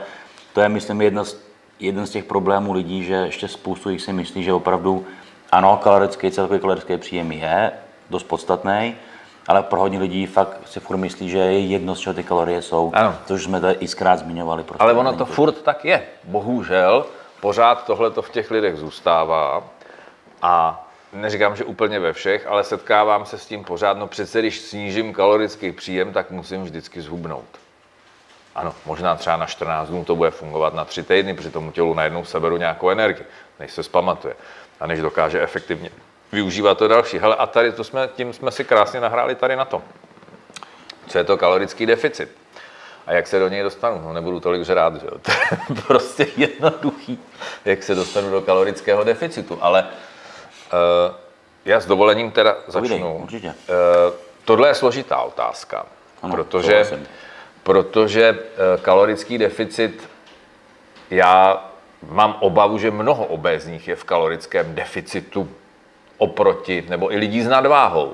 [SPEAKER 1] to je, myslím, jedna z, jeden z těch problémů lidí, že ještě spoustu jich si myslí, že opravdu ano, kalorický, celkový kalorický příjem je dost podstatný, ale pro hodně lidí fakt si furt myslí, že je jedno, z čeho ty kalorie jsou,
[SPEAKER 2] Ano.
[SPEAKER 1] což jsme tady i zkrát zmiňovali. Prostě
[SPEAKER 2] Ale ono
[SPEAKER 1] není
[SPEAKER 2] to furt tak je. Bohužel pořád tohle to v těch lidech zůstává a neříkám, že úplně ve všech, ale setkávám se s tím pořád. No přece, když snížím kalorický příjem, tak musím vždycky zhubnout. Ano, možná třeba na 14 dnů to bude fungovat na 3 týdny, při tomu tělu najednou seberu nějakou energii, než se zpamatuje a než dokáže efektivně využívat to další. Hele, a tady to jsme, tím jsme si krásně nahráli tady na to. Co je to kalorický deficit? A jak se do něj dostanu? No nebudu tolik žrát, že jo? To je prostě jednoduchý, jak se dostanu do kalorického deficitu. Ale já s dovolením teda
[SPEAKER 1] Povídej,
[SPEAKER 2] začnu.
[SPEAKER 1] určitě.
[SPEAKER 2] Uh, tohle je složitá otázka,
[SPEAKER 1] Ano,
[SPEAKER 2] protože, protože uh, kalorický deficit, já mám obavu, že mnoho obézních je v kalorickém deficitu oproti, nebo i lidí s nadváhou,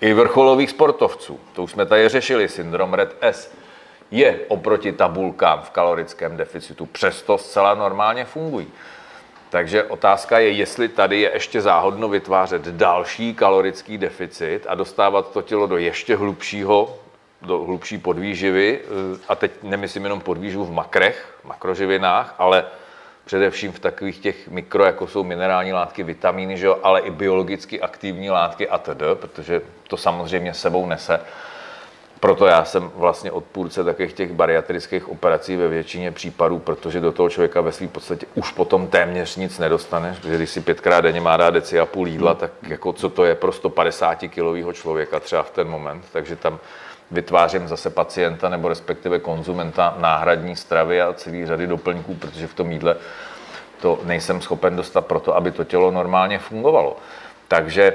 [SPEAKER 2] i vrcholových sportovců. To už jsme tady řešili, syndrom Red S je oproti tabulkám v kalorickém deficitu, přesto zcela normálně fungují. Takže otázka je, jestli tady je ještě záhodno vytvářet další kalorický deficit a dostávat to tělo do ještě hlubšího, do hlubší podvýživy. eh, A teď nemyslím jenom podvýživu v makrech, makroživinách, ale především v takových těch mikro, jako jsou minerální látky, vitamíny, že jo, ale i biologicky aktivní látky a protože to samozřejmě sebou nese proto já jsem vlastně odpůrce takových těch bariatrických operací ve většině případů, protože do toho člověka ve své podstatě už potom téměř nic nedostaneš, protože když si pětkrát denně má dát deci a půl jídla, tak jako co to je pro 150 kilového člověka třeba v ten moment, takže tam vytvářím zase pacienta nebo respektive konzumenta náhradní stravy a celý řady doplňků, protože v tom jídle to nejsem schopen dostat proto, aby to tělo normálně fungovalo. Takže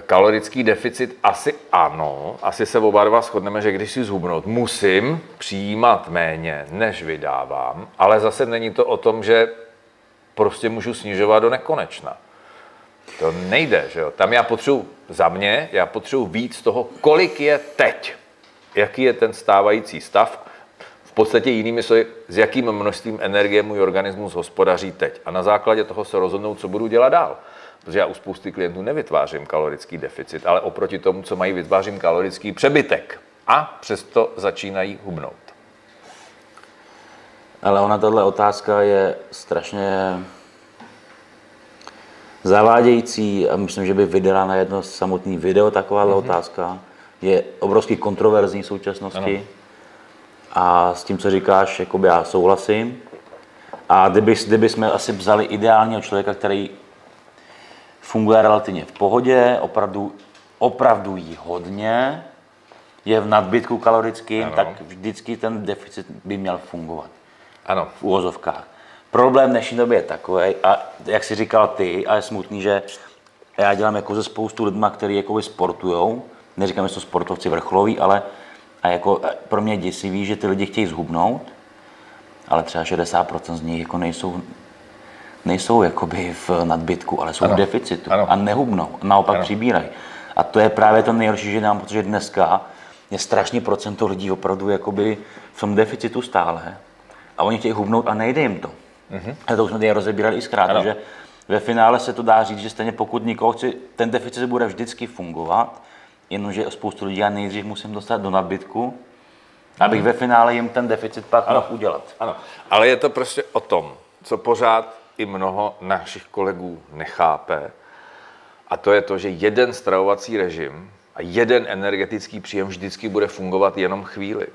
[SPEAKER 2] kalorický deficit asi ano, asi se oba dva shodneme, že když si zhubnout, musím přijímat méně, než vydávám, ale zase není to o tom, že prostě můžu snižovat do nekonečna. To nejde, že jo? Tam já potřebuji, za mě, já potřebuji víc toho, kolik je teď. Jaký je ten stávající stav. V podstatě jinými slovy, s jakým množstvím energie můj organismus hospodaří teď. A na základě toho se rozhodnout, co budu dělat dál. Protože já u spousty klientů nevytvářím kalorický deficit, ale oproti tomu, co mají, vytvářím kalorický přebytek. A přesto začínají hubnout.
[SPEAKER 1] Ale ona tahle otázka je strašně zavádějící a myslím, že by vydala na jedno samotný video taková mm-hmm. otázka. Je obrovský kontroverzní v současnosti.
[SPEAKER 2] Ano.
[SPEAKER 1] A s tím, co říkáš, jakoby já souhlasím. A kdyby, kdyby jsme asi vzali ideálního člověka, který funguje relativně v pohodě, opravdu, opravdu jí hodně, je v nadbytku kalorickým,
[SPEAKER 2] Ano.
[SPEAKER 1] tak vždycky ten deficit by měl fungovat
[SPEAKER 2] Ano,
[SPEAKER 1] v úvozovkách. Problém v dnešní době je takový, a jak jsi říkal ty, a je smutný, že já dělám jako ze spoustu lidma, kteří jako sportujou, neříkám, že jsou sportovci vrcholoví, ale a jako a pro mě je děsivý, že ty lidi chtějí zhubnout ale třeba 60% z nich jako nejsou, nejsou jakoby v nadbytku, ale jsou
[SPEAKER 2] Ano.
[SPEAKER 1] v deficitu
[SPEAKER 2] Ano.
[SPEAKER 1] a nehubnou, naopak
[SPEAKER 2] Ano.
[SPEAKER 1] přibírají. A to je právě to nejhorší, že nám, protože dneska je strašně procento lidí opravdu jakoby v tom deficitu stále a oni chtějí hubnout a nejde jim to. Mm-hmm. A to už jsme tady rozebírali i zkrát.
[SPEAKER 2] Ano.
[SPEAKER 1] že ve finále se to dá říct, že stejně pokud nikoho chci, ten deficit bude vždycky fungovat, jenomže spoustu lidí já nejdřív musím dostat do nadbytku, abych
[SPEAKER 2] Mhm.
[SPEAKER 1] ve finále jim ten deficit pak mohl udělat.
[SPEAKER 2] Ano, ale je to prostě o tom, co pořád i mnoho našich kolegů nechápe, a to je to, že jeden stravovací režim a jeden energetický příjem vždycky bude fungovat jenom chvíli.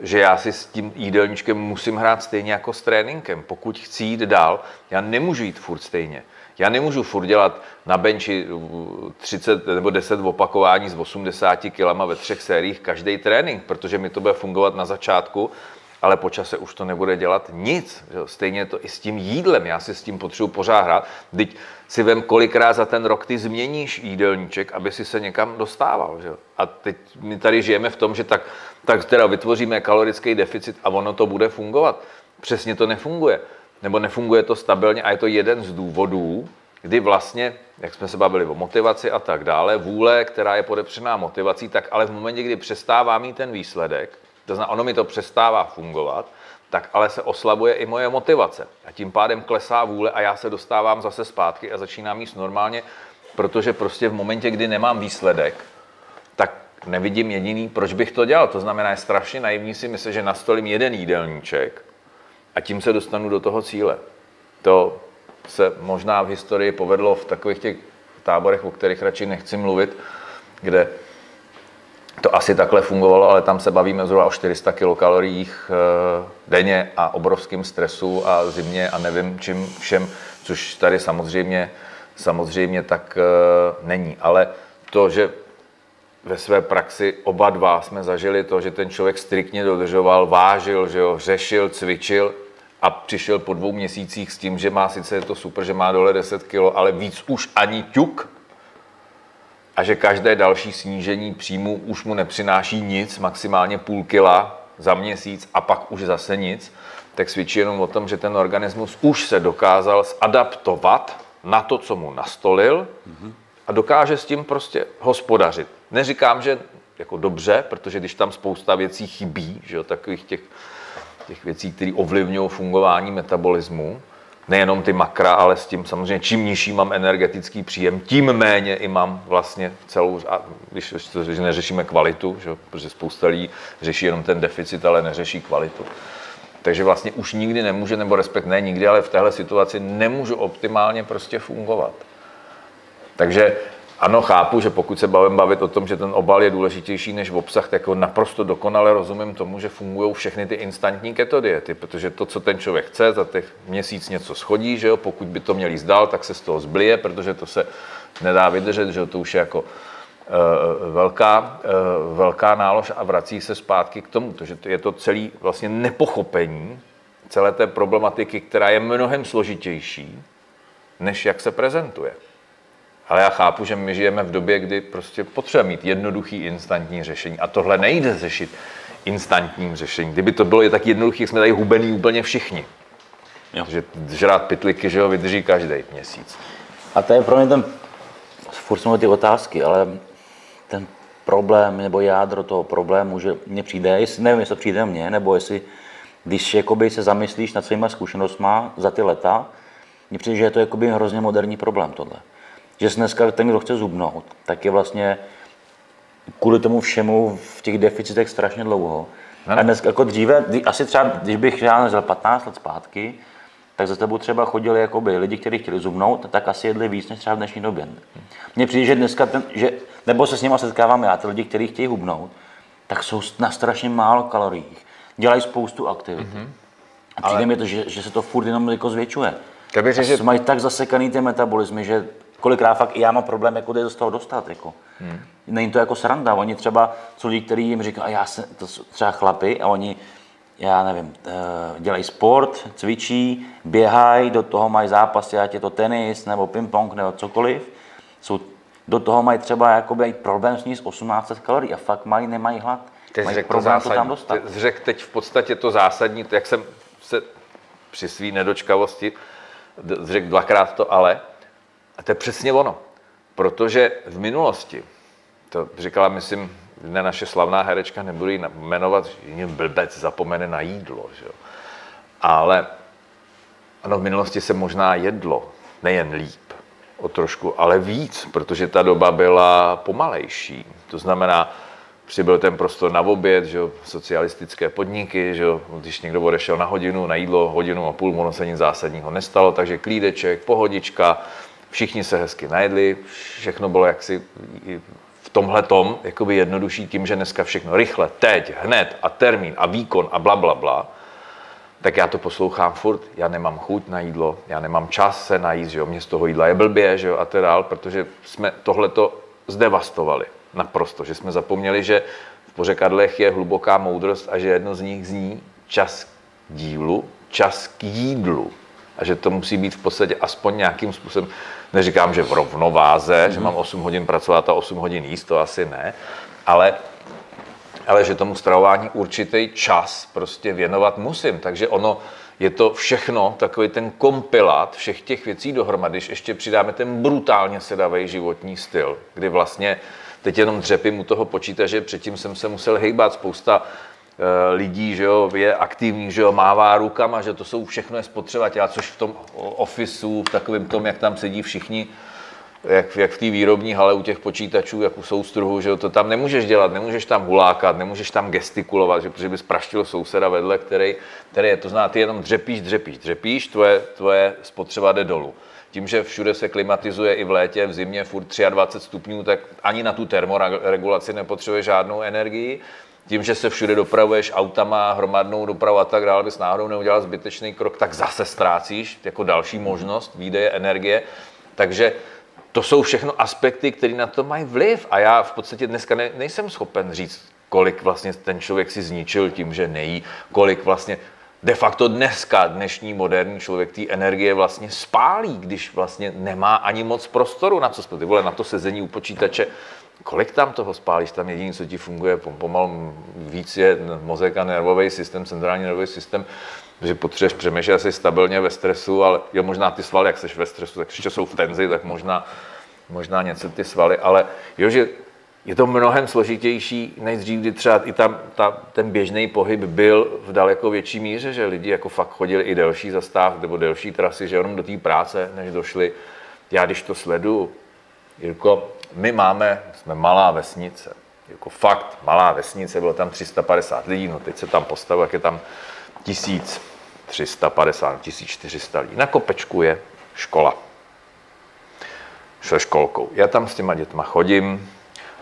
[SPEAKER 2] Že já si s tím jídelníčkem musím hrát stejně jako s tréninkem. Pokud chci jít dál, já nemůžu jít furt stejně. Já nemůžu furt dělat na benči uh, 30 nebo 10 opakování s 80 kg ve třech sériích každý trénink, protože mi to bude fungovat na začátku, ale po čase už to nebude dělat nic. Že? Stejně to i s tím jídlem, já si s tím potřebuji pořád hrát. Teď si vem, kolikrát za ten rok ty změníš jídelníček, aby si se někam dostával. Že? A teď my tady žijeme v tom, že tak, tak teda vytvoříme kalorický deficit a ono to bude fungovat. Přesně to nefunguje. Nebo nefunguje to stabilně a je to jeden z důvodů, kdy vlastně, jak jsme se bavili o motivaci a tak dále, vůle, která je podepřená motivací, tak ale v momentě, kdy přestává mít ten výsledek, to znamená, ono mi to přestává fungovat, tak ale se oslabuje i moje motivace. A tím pádem klesá vůle a já se dostávám zase zpátky a začínám jíst normálně, protože prostě v momentě, kdy nemám výsledek, tak nevidím jediný, proč bych to dělal. To znamená, je strašně naivní si myslet, že nastolím jeden jídelníček a tím se dostanu do toho cíle. To se možná v historii povedlo v takových těch táborech, o kterých radši nechci mluvit, kde to asi takhle fungovalo, ale tam se bavíme zhruba o 400 kilokaloriích eh, denně a obrovském stresu a zimě a nevím čím všem, což tady samozřejmě, samozřejmě tak eh, není. Ale to, že ve své praxi oba dva jsme zažili to, že ten člověk striktně dodržoval, vážil, že jo, řešil, cvičil a přišel po dvou měsících s tím, že má sice je to super, že má dole 10 kg, ale víc už ani ťuk, a že každé další snížení příjmu už mu nepřináší nic, maximálně půl kila za měsíc a pak už zase nic, tak svědčí jenom o tom, že ten organismus už se dokázal zadaptovat na to, co mu nastolil a dokáže s tím prostě hospodařit. Neříkám, že jako dobře, protože když tam spousta věcí chybí, že jo, takových těch, těch věcí, které ovlivňují fungování metabolismu, nejenom ty makra, ale s tím samozřejmě, čím nižší mám energetický příjem, tím méně i mám vlastně celou, a když že neřešíme kvalitu, že, protože spousta lidí řeší jenom ten deficit, ale neřeší kvalitu. Takže vlastně už nikdy nemůže, nebo respekt ne nikdy, ale v téhle situaci nemůžu optimálně prostě fungovat. Takže ano, chápu, že pokud se bavím bavit o tom, že ten obal je důležitější než obsah, tak jako naprosto dokonale rozumím tomu, že fungují všechny ty instantní keto diety, protože to, co ten člověk chce, za těch měsíc něco schodí, že jo, pokud by to měl jíst dál, tak se z toho zblije, protože to se nedá vydržet, že jo, to už je jako uh, velká, uh, velká nálož a vrací se zpátky k tomu, protože je to celý vlastně nepochopení celé té problematiky, která je mnohem složitější, než jak se prezentuje. Ale já chápu, že my žijeme v době, kdy prostě potřebujeme mít jednoduchý instantní řešení. A tohle nejde řešit instantním řešením. Kdyby to bylo tak jednoduché, jsme tady hubený úplně všichni.
[SPEAKER 1] Jo.
[SPEAKER 2] Že žrát pytliky, že ho vydrží každý měsíc.
[SPEAKER 1] A to je pro mě ten, furt jsme ty otázky, ale ten problém nebo jádro toho problému, že mně přijde, jestli, nevím, jestli to přijde mně, nebo jestli, když jakoby se zamyslíš nad svýma zkušenostma za ty leta, mně přijde, že je to jakoby hrozně moderní problém tohle. Že se dneska ten, kdo chce zubnout, tak je vlastně kvůli tomu všemu v těch deficitech strašně dlouho. A dnes jako dříve, asi třeba, když bych já nežil 15 let zpátky, tak za tebou třeba chodili jakoby lidi, kteří chtěli zubnout, tak asi jedli víc než třeba v dnešní době. Mně přijde, že dneska, ten, že, nebo se s nimi setkávám já, ty lidi, kteří chtějí hubnout, tak jsou na strašně málo kaloriích. Dělají spoustu aktivit. Mm-hmm. A přijde mi to, že, že se to furt jenom jako zvětšuje.
[SPEAKER 2] Řekl, že-
[SPEAKER 1] mají tak zasekaný ty metabolismy, že kolikrát fakt i já mám problém, jako jde z toho dostat. Jako. Hmm. Není to jako sranda. Oni třeba, co lidi, kteří jim říkají, a já se, to jsou třeba chlapy, a oni, já nevím, eh, dělají sport, cvičí, běhají, do toho mají zápasy, ať je to tenis, nebo ping-pong, nebo cokoliv. Jsou, do toho mají třeba jakoby problém sníst 1800 kalorií a fakt mají, nemají hlad.
[SPEAKER 2] Ty
[SPEAKER 1] mají
[SPEAKER 2] řekl to
[SPEAKER 1] problém to
[SPEAKER 2] zásadní.
[SPEAKER 1] tam dostat.
[SPEAKER 2] Ty řekl teď v podstatě to zásadní, jak jsem se při své nedočkavosti řekl dvakrát to ale. A to je přesně ono. Protože v minulosti, to říkala, myslím, ne naše slavná herečka, nebudu ji jmenovat, že blbec zapomene na jídlo. Že? Ale ano, v minulosti se možná jedlo, nejen líp, o trošku, ale víc, protože ta doba byla pomalejší. To znamená, přibyl ten prostor na oběd, že socialistické podniky, že když někdo odešel na hodinu, na jídlo, hodinu a půl, ono se nic zásadního nestalo, takže klídeček, pohodička, všichni se hezky najedli, všechno bylo jaksi v tomhle tom jakoby jednodušší tím, že dneska všechno rychle, teď, hned a termín a výkon a bla, bla, bla, tak já to poslouchám furt, já nemám chuť na jídlo, já nemám čas se najíst, že jo, mě z toho jídla je blbě, že jo, a teda, protože jsme tohleto zdevastovali naprosto, že jsme zapomněli, že v pořekadlech je hluboká moudrost a že jedno z nich zní čas k dílu, čas k jídlu. A že to musí být v podstatě aspoň nějakým způsobem, neříkám, že v rovnováze, mm-hmm. že mám 8 hodin pracovat a 8 hodin jíst, to asi ne, ale ale že tomu stravování určitý čas prostě věnovat musím. Takže ono je to všechno, takový ten kompilát všech těch věcí dohromady, když ještě přidáme ten brutálně sedavý životní styl, kdy vlastně teď jenom dřepím u toho počítače, předtím jsem se musel hejbat, spousta lidí, že jo, je aktivní, že jo, mává rukama, že to jsou všechno je spotřebatelé, což v tom ofisu, v takovém tom, jak tam sedí všichni, jak, jak v té výrobní hale u těch počítačů, jak u soustruhu, že to tam nemůžeš dělat, nemůžeš tam hulákat, nemůžeš tam gestikulovat, že, protože bys praštil souseda vedle, který, který je, to zná, ty jenom dřepíš, dřepíš, dřepíš, tvoje, tvoje spotřeba jde dolů. Tím, že všude se klimatizuje i v létě, v zimě furt 23 stupňů, tak ani na tu termoregulaci nepotřebuje žádnou energii. Tím, že se všude dopravuješ autama, hromadnou dopravu a tak dále, bys náhodou neudělal zbytečný krok, tak zase ztrácíš jako další možnost výdeje energie. Takže to jsou všechno aspekty, které na to mají vliv. A já v podstatě dneska ne, nejsem schopen říct, kolik vlastně ten člověk si zničil tím, že nejí, kolik vlastně de facto dneska dnešní moderní člověk té energie vlastně spálí, když vlastně nemá ani moc prostoru na co spát. vole, na to sezení u počítače, kolik tam toho spálíš, tam jediný, co ti funguje pomalu víc je mozek a nervový systém, centrální nervový systém, že potřebuješ přemýšlet asi stabilně ve stresu, ale jo, možná ty svaly, jak jsi ve stresu, tak ještě jsou v tenzi, tak možná, možná něco ty svaly, ale jo, že je to mnohem složitější než dřív, kdy třeba i tam ta, ten běžný pohyb byl v daleko větší míře, že lidi jako fakt chodili i delší zastáv nebo delší trasy, že jenom do té práce, než došli. Já když to sledu, Jirko, my máme, jsme malá vesnice, jako fakt malá vesnice, bylo tam 350 lidí, no teď se tam postavilo, jak je tam 1350, 1400 lidí. Na kopečku je škola. Se školkou. Já tam s těma dětma chodím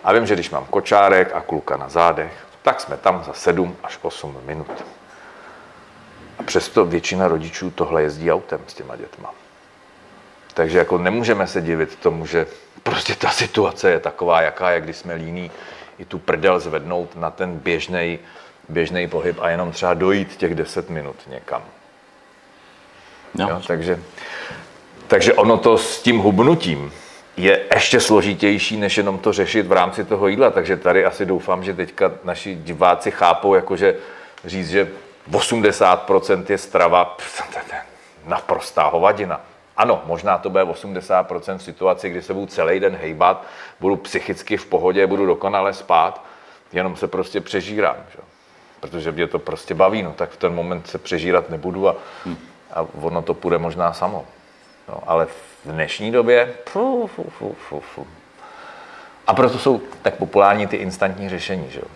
[SPEAKER 2] a vím, že když mám kočárek a kluka na zádech, tak jsme tam za 7 až 8 minut. A přesto většina rodičů tohle jezdí autem s těma dětma. Takže jako nemůžeme se divit tomu, že prostě ta situace je taková, jaká je, když jsme líní i tu prdel zvednout na ten běžný běžný pohyb a jenom třeba dojít těch 10 minut někam. No. Jo, takže, takže ono to s tím hubnutím je ještě složitější, než jenom to řešit v rámci toho jídla. Takže tady asi doufám, že teďka naši diváci chápou, jakože říct, že 80% je strava, naprostá hovadina. Ano, možná to bude 80% v situaci, kdy se budu celý den hejbat, budu psychicky v pohodě, budu dokonale spát, jenom se prostě přežírám. Že? protože mě to prostě baví, no tak v ten moment se přežírat nebudu a, a ono to půjde možná samo. No, ale v dnešní době, fu, fu, fu, fu, fu. A proto jsou tak populární ty instantní řešení, že jo?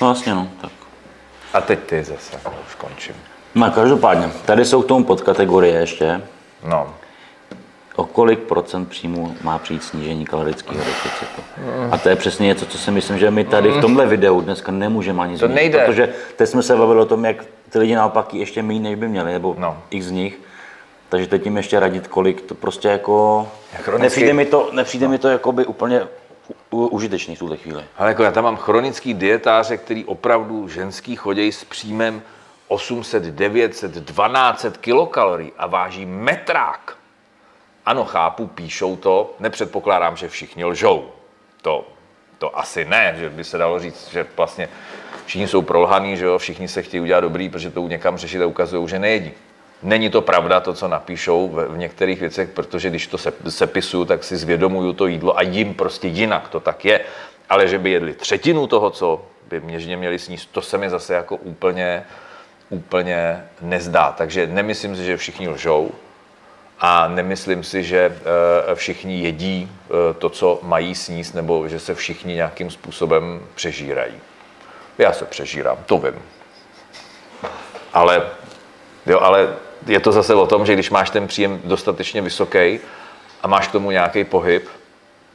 [SPEAKER 1] No vlastně, no, tak.
[SPEAKER 2] A teď ty zase, už končím.
[SPEAKER 1] No každopádně, tady jsou k tomu podkategorie ještě.
[SPEAKER 2] No
[SPEAKER 1] o kolik procent příjmu má přijít snížení kalorického deficitu. A to je přesně něco, co si myslím, že my tady v tomhle videu dneska nemůžeme ani
[SPEAKER 2] zmínit. To nejde.
[SPEAKER 1] Protože teď jsme se bavili o tom, jak ty lidi naopak ještě méně, než by měli, nebo no. x z nich. Takže teď jim ještě radit, kolik to prostě jako... Chronicky... Nepřijde mi to, nepřijde no. mi to jako by úplně užitečný v tuhle chvíli.
[SPEAKER 2] Ale jako já tam mám chronický dietáře, který opravdu ženský chodí s příjmem 800, 900, 1200 kilokalorií a váží metrák. Ano, chápu, píšou to, nepředpokládám, že všichni lžou. To, to asi ne, že by se dalo říct, že vlastně všichni jsou prolhaný, že jo, všichni se chtějí udělat dobrý, protože to někam řešit a ukazují, že nejedí. Není to pravda, to, co napíšou v, některých věcech, protože když to se, sepisuju, tak si zvědomuju to jídlo a jim prostě jinak, to tak je. Ale že by jedli třetinu toho, co by měžně měli sníst, to se mi zase jako úplně, úplně nezdá. Takže nemyslím si, že všichni lžou a nemyslím si, že eh, všichni jedí eh, to, co mají sníst, nebo že se všichni nějakým způsobem přežírají. Já se přežírám, to vím. Ale, jo, ale je to zase o tom, že když máš ten příjem dostatečně vysoký a máš k tomu nějaký pohyb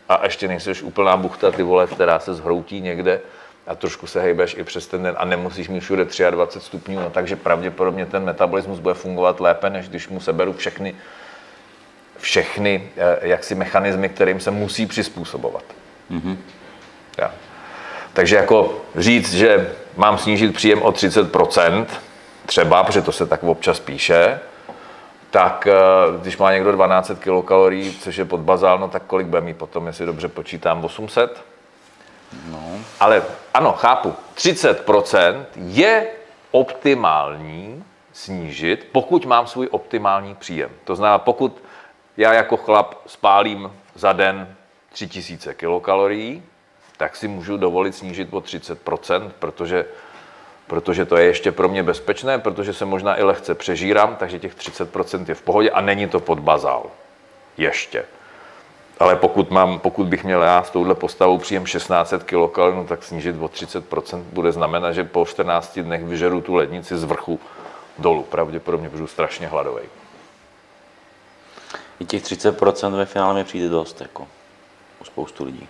[SPEAKER 2] a ještě nejseš úplná buchta, ty vole, která se zhroutí někde a trošku se hejbeš i přes ten den a nemusíš mít všude 23 stupňů, no takže pravděpodobně ten metabolismus bude fungovat lépe, než když mu seberu všechny, všechny eh, jaksi mechanismy, kterým se musí přizpůsobovat. Mm-hmm. Ja. Takže jako říct, že mám snížit příjem o 30%, třeba, protože to se tak občas píše, tak eh, když má někdo 12 kilokalorií, což je podbazálno, tak kolik bude mít potom, jestli dobře počítám, 800? No. Ale ano, chápu, 30% je optimální snížit, pokud mám svůj optimální příjem. To znamená, pokud já jako chlap spálím za den 3000 kilokalorií, tak si můžu dovolit snížit o 30%, protože protože to je ještě pro mě bezpečné, protože se možná i lehce přežírám, takže těch 30% je v pohodě a není to pod bazál. Ještě. Ale pokud, mám, pokud bych měl já s touhle postavou příjem 1600 kilokalorií, no, tak snížit o 30% bude znamenat, že po 14 dnech vyžeru tu lednici z vrchu dolů. Pravděpodobně budu strašně hladový.
[SPEAKER 1] I těch 30% ve finále mi přijde dost, jako u spoustu lidí.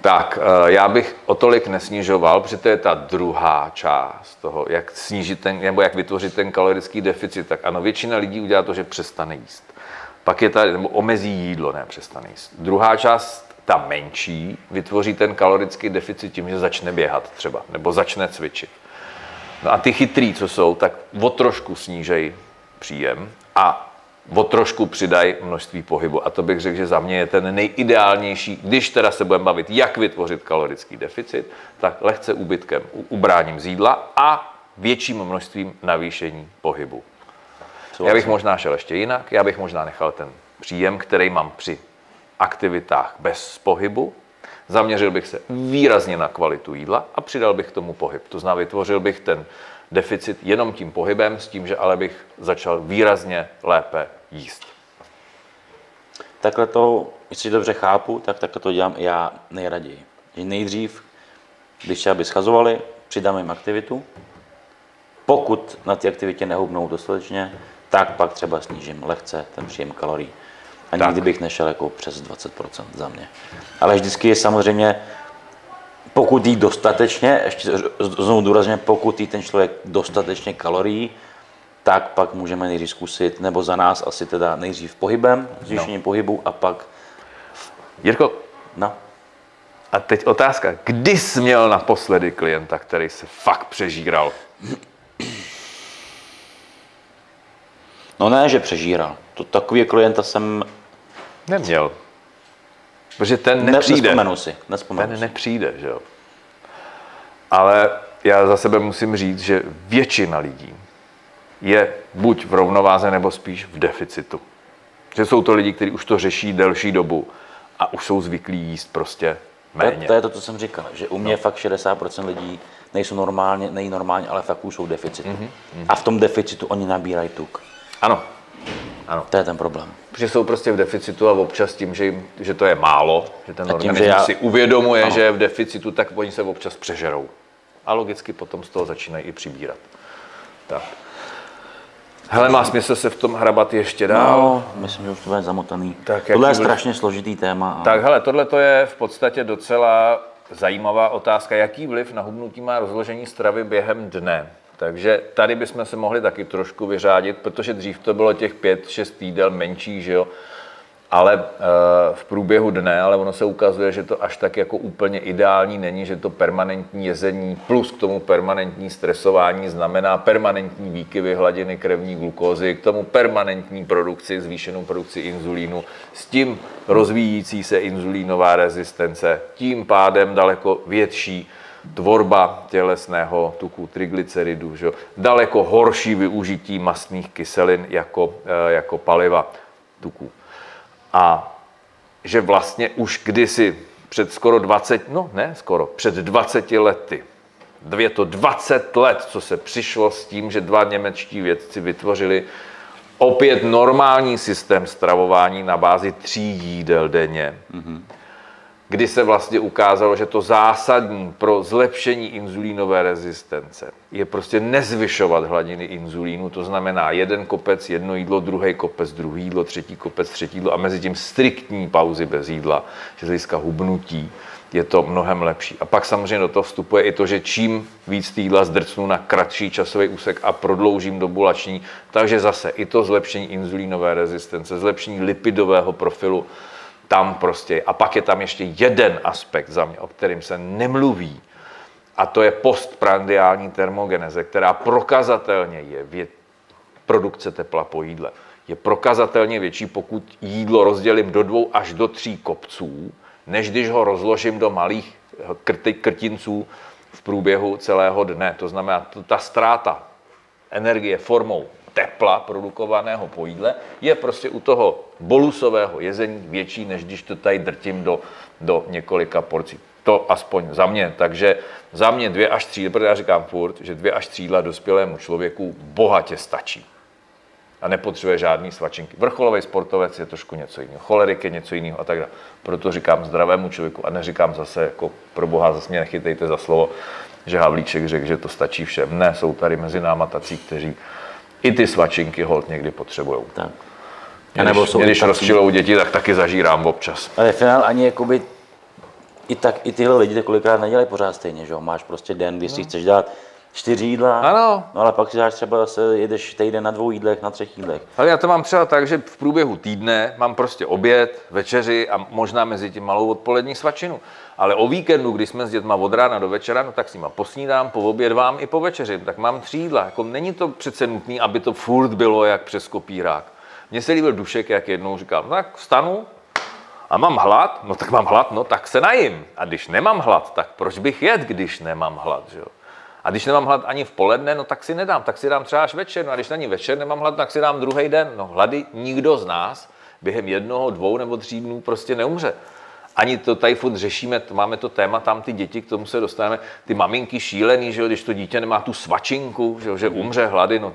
[SPEAKER 2] Tak, eh, já bych o tolik nesnižoval, protože to je ta druhá část toho, jak snížit ten, nebo jak vytvořit ten kalorický deficit. Tak ano, většina lidí udělá to, že přestane jíst. Pak je ta, nebo omezí jídlo, ne přestane jíst. Druhá část, ta menší, vytvoří ten kalorický deficit tím, že začne běhat třeba, nebo začne cvičit. No a ty chytrý, co jsou, tak o trošku snížej příjem a o trošku přidají množství pohybu. A to bych řekl, že za mě je ten nejideálnější, když teda se budeme bavit, jak vytvořit kalorický deficit, tak lehce úbytkem, ubráním z jídla a větším množstvím navýšení pohybu. Já bych možná šel ještě jinak, já bych možná nechal ten příjem, který mám při aktivitách bez pohybu, zaměřil bych se výrazně na kvalitu jídla a přidal bych k tomu pohyb. To znamená, vytvořil bych ten deficit jenom tím pohybem, s tím, že ale bych začal výrazně lépe jíst.
[SPEAKER 1] Takhle to, jestli dobře chápu, tak takhle to dělám i já nejraději. Nejdřív, když třeba by schazovali, přidám jim aktivitu. Pokud na ty aktivitě nehubnou dostatečně, tak pak třeba snížím lehce ten příjem kalorií. A tak. nikdy bych nešel jako přes 20% za mě. Ale vždycky je samozřejmě, pokud jí dostatečně, ještě znovu důrazně, pokud jí ten člověk dostatečně kalorií, tak pak můžeme nejdřív zkusit, nebo za nás asi teda nejdřív pohybem, zvýšením no. pohybu a pak...
[SPEAKER 2] Jirko, no. a teď otázka, kdy jsi měl naposledy klienta, který se fakt přežíral?
[SPEAKER 1] No ne, že přežíral. To takový klienta jsem...
[SPEAKER 2] Neměl. Protože ten nepřijde.
[SPEAKER 1] Nespomenu si. Nespomenu
[SPEAKER 2] ten si. nepřijde, že jo. Ale já za sebe musím říct, že většina lidí, je buď v rovnováze, nebo spíš v deficitu. Že jsou to lidi, kteří už to řeší delší dobu a už jsou zvyklí jíst prostě méně.
[SPEAKER 1] To, to je to, co jsem říkal, že u mě no. fakt 60% lidí nejsou normálně, nejí normálně, ale fakt už jsou deficitu. Mm-hmm. A v tom deficitu oni nabírají tuk.
[SPEAKER 2] Ano. ano.
[SPEAKER 1] To je ten problém.
[SPEAKER 2] Protože jsou prostě v deficitu a občas tím, že, jim, že to je málo, že ten organismus já... si uvědomuje, ano. že je v deficitu, tak oni se občas přežerou. A logicky potom z toho začínají i přibírat. Tak. Hele, má smysl se v tom hrabat ještě dál?
[SPEAKER 1] No, myslím, že už to bude zamotaný. Tak, tohle je strašně složitý téma.
[SPEAKER 2] A... Tak hele, tohle to je v podstatě docela zajímavá otázka. Jaký vliv na hubnutí má rozložení stravy během dne? Takže tady bychom se mohli taky trošku vyřádit, protože dřív to bylo těch pět, šest jídel menší, že jo? Ale eh, v průběhu dne, ale ono se ukazuje, že to až tak jako úplně ideální není, že to permanentní jezení plus k tomu permanentní stresování znamená permanentní výkyvy hladiny krevní glukózy, k tomu permanentní produkci, zvýšenou produkci inzulínu, s tím rozvíjící se inzulínová rezistence, tím pádem daleko větší tvorba tělesného tuku, triglyceridů, že? daleko horší využití mastných kyselin jako, eh, jako paliva tuků. A že vlastně už kdysi před skoro 20, no ne skoro, před 20 lety, dvě to 20 let, co se přišlo s tím, že dva němečtí vědci vytvořili opět normální systém stravování na bázi tří jídel denně. Mm-hmm kdy se vlastně ukázalo, že to zásadní pro zlepšení inzulínové rezistence je prostě nezvyšovat hladiny inzulínu, to znamená jeden kopec, jedno jídlo, druhý kopec, druhý jídlo, třetí kopec, třetí jídlo a mezi tím striktní pauzy bez jídla, že z hlediska hubnutí je to mnohem lepší. A pak samozřejmě do toho vstupuje i to, že čím víc jídla zdrcnu na kratší časový úsek a prodloužím dobu lační, takže zase i to zlepšení inzulínové rezistence, zlepšení lipidového profilu tam prostě. A pak je tam ještě jeden aspekt za mě, o kterým se nemluví, a to je postprandiální termogeneze, která prokazatelně je vě- produkce tepla po jídle. Je prokazatelně větší, pokud jídlo rozdělím do dvou až do tří kopců, než když ho rozložím do malých krty, krtinců v průběhu celého dne. To znamená, ta ztráta energie formou tepla produkovaného po jídle je prostě u toho bolusového jezení větší, než když to tady drtím do, do několika porcí. To aspoň za mě. Takže za mě dvě až tři, protože já říkám furt, že dvě až tři jídla dospělému člověku bohatě stačí. A nepotřebuje žádný svačinky. Vrcholový sportovec je trošku něco jiného, cholerik je něco jiného a tak dále. Proto říkám zdravému člověku a neříkám zase, jako pro boha, zase mě nechytejte za slovo, že Havlíček řekl, že to stačí všem. Ne, jsou tady mezi náma tací, kteří i ty svačinky hold někdy potřebují. Tak. A nebo jsou když rozčilou děti, tak taky zažírám občas.
[SPEAKER 1] Ale finál ani jakoby, i tak i tyhle lidi kolikrát nedělají pořád stejně, že jo? Máš prostě den, kdy si no. chceš dát čtyři jídla,
[SPEAKER 2] ano.
[SPEAKER 1] no ale pak si dáš třeba zase, jedeš týden na dvou jídlech, na třech jídlech.
[SPEAKER 2] Ale já to mám třeba tak, že v průběhu týdne mám prostě oběd, večeři a možná mezi tím malou odpolední svačinu. Ale o víkendu, kdy jsme s dětma od rána do večera, no tak s nima posnídám, poobědvám i po večeři, tak mám tři jídla. Jako není to přece nutné, aby to furt bylo jak přes kopírák. Mně se líbil Dušek, jak jednou říkal, no tak vstanu a mám hlad, no tak mám hlad, no tak se najím. A když nemám hlad, tak proč bych jet, když nemám hlad, že jo? A když nemám hlad ani v poledne, no tak si nedám, tak si dám třeba až večer. No a když není večer, nemám hlad, tak si dám druhý den. No hlady nikdo z nás během jednoho, dvou nebo tří dnů prostě neumře. Ani to tady furt řešíme, máme to téma, tam ty děti, k tomu se dostaneme, ty maminky šílený, že jo, když to dítě nemá tu svačinku, že, jo, že umře hlady, no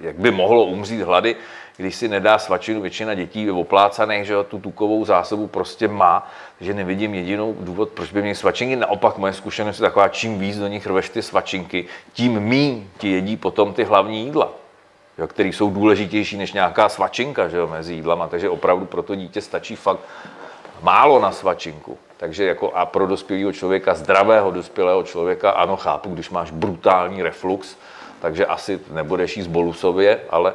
[SPEAKER 2] jak by mohlo umřít hlady, když si nedá svačinu, většina dětí oplácaných, že tu tukovou zásobu prostě má, že nevidím jedinou důvod, proč by měli svačinky. Naopak moje zkušenost je taková, čím víc do nich rveš ty svačinky, tím míň ti jedí potom ty hlavní jídla, které jsou důležitější než nějaká svačinka že jo, mezi jídlama. Takže opravdu pro to dítě stačí fakt málo na svačinku. Takže jako a pro dospělého člověka, zdravého dospělého člověka, ano, chápu, když máš brutální reflux, takže asi nebudeš jíst bolusově, ale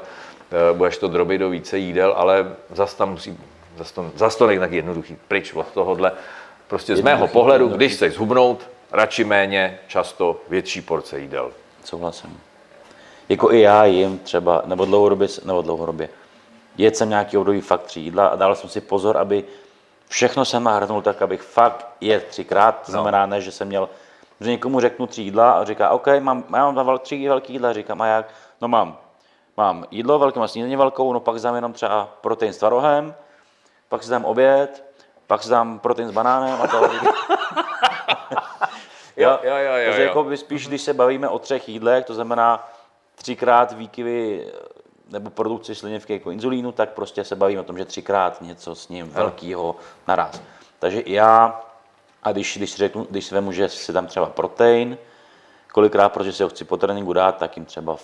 [SPEAKER 2] budeš to drobit do více jídel, ale zas tam musí, zas to, zas to tak jednoduchý, pryč od tohohle. Prostě z mého pohledu, když chceš zhubnout, radši méně, často větší porce jídel.
[SPEAKER 1] Souhlasím. Jako i já jim třeba, nebo dlouhodobě, nebo dlouhodobě, jedl jsem nějaký období fakt tři jídla a dal jsem si pozor, aby všechno jsem nahrnul tak, abych fakt jedl třikrát, to no. znamená ne, že jsem měl, že někomu řeknu tři jídla a říká, OK, mám, já mám tři velký jídla, říkám, a jak? No mám, mám jídlo velké, mám snídaní velkou, no pak dám jenom třeba protein s tvarohem, pak si dám oběd, pak si dám protein s banánem a to.
[SPEAKER 2] jo, jo, jo, jo,
[SPEAKER 1] Takže jo. jako spíš, když se bavíme o třech jídlech, to znamená třikrát výkyvy nebo produkci slinivky jako inzulínu, tak prostě se bavíme o tom, že třikrát něco s ním velkého naraz. Takže já, a když, když, řeknu, když si vemu, že si dám třeba protein, kolikrát, protože si ho chci po tréninku dát, tak jim třeba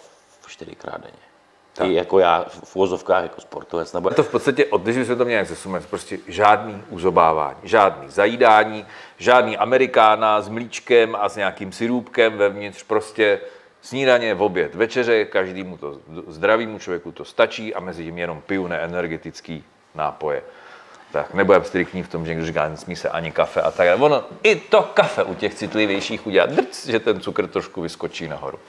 [SPEAKER 1] čtyřikrát denně. Tak. I jako já v úvozovkách jako sportovec. Nebo...
[SPEAKER 2] Je to v podstatě, když se to nějak zesumuje, prostě žádný uzobávání, žádný zajídání, žádný amerikána s mlíčkem a s nějakým sirůbkem vevnitř, prostě Snídaně, v oběd, večeře, každému to zdravému člověku to stačí a mezi tím jenom piju neenergetický nápoje. Tak nebudeme striktní v tom, že když říká, nesmí se ani kafe a tak dále. Ono, i to kafe u těch citlivějších udělá drc, že ten cukr trošku vyskočí nahoru.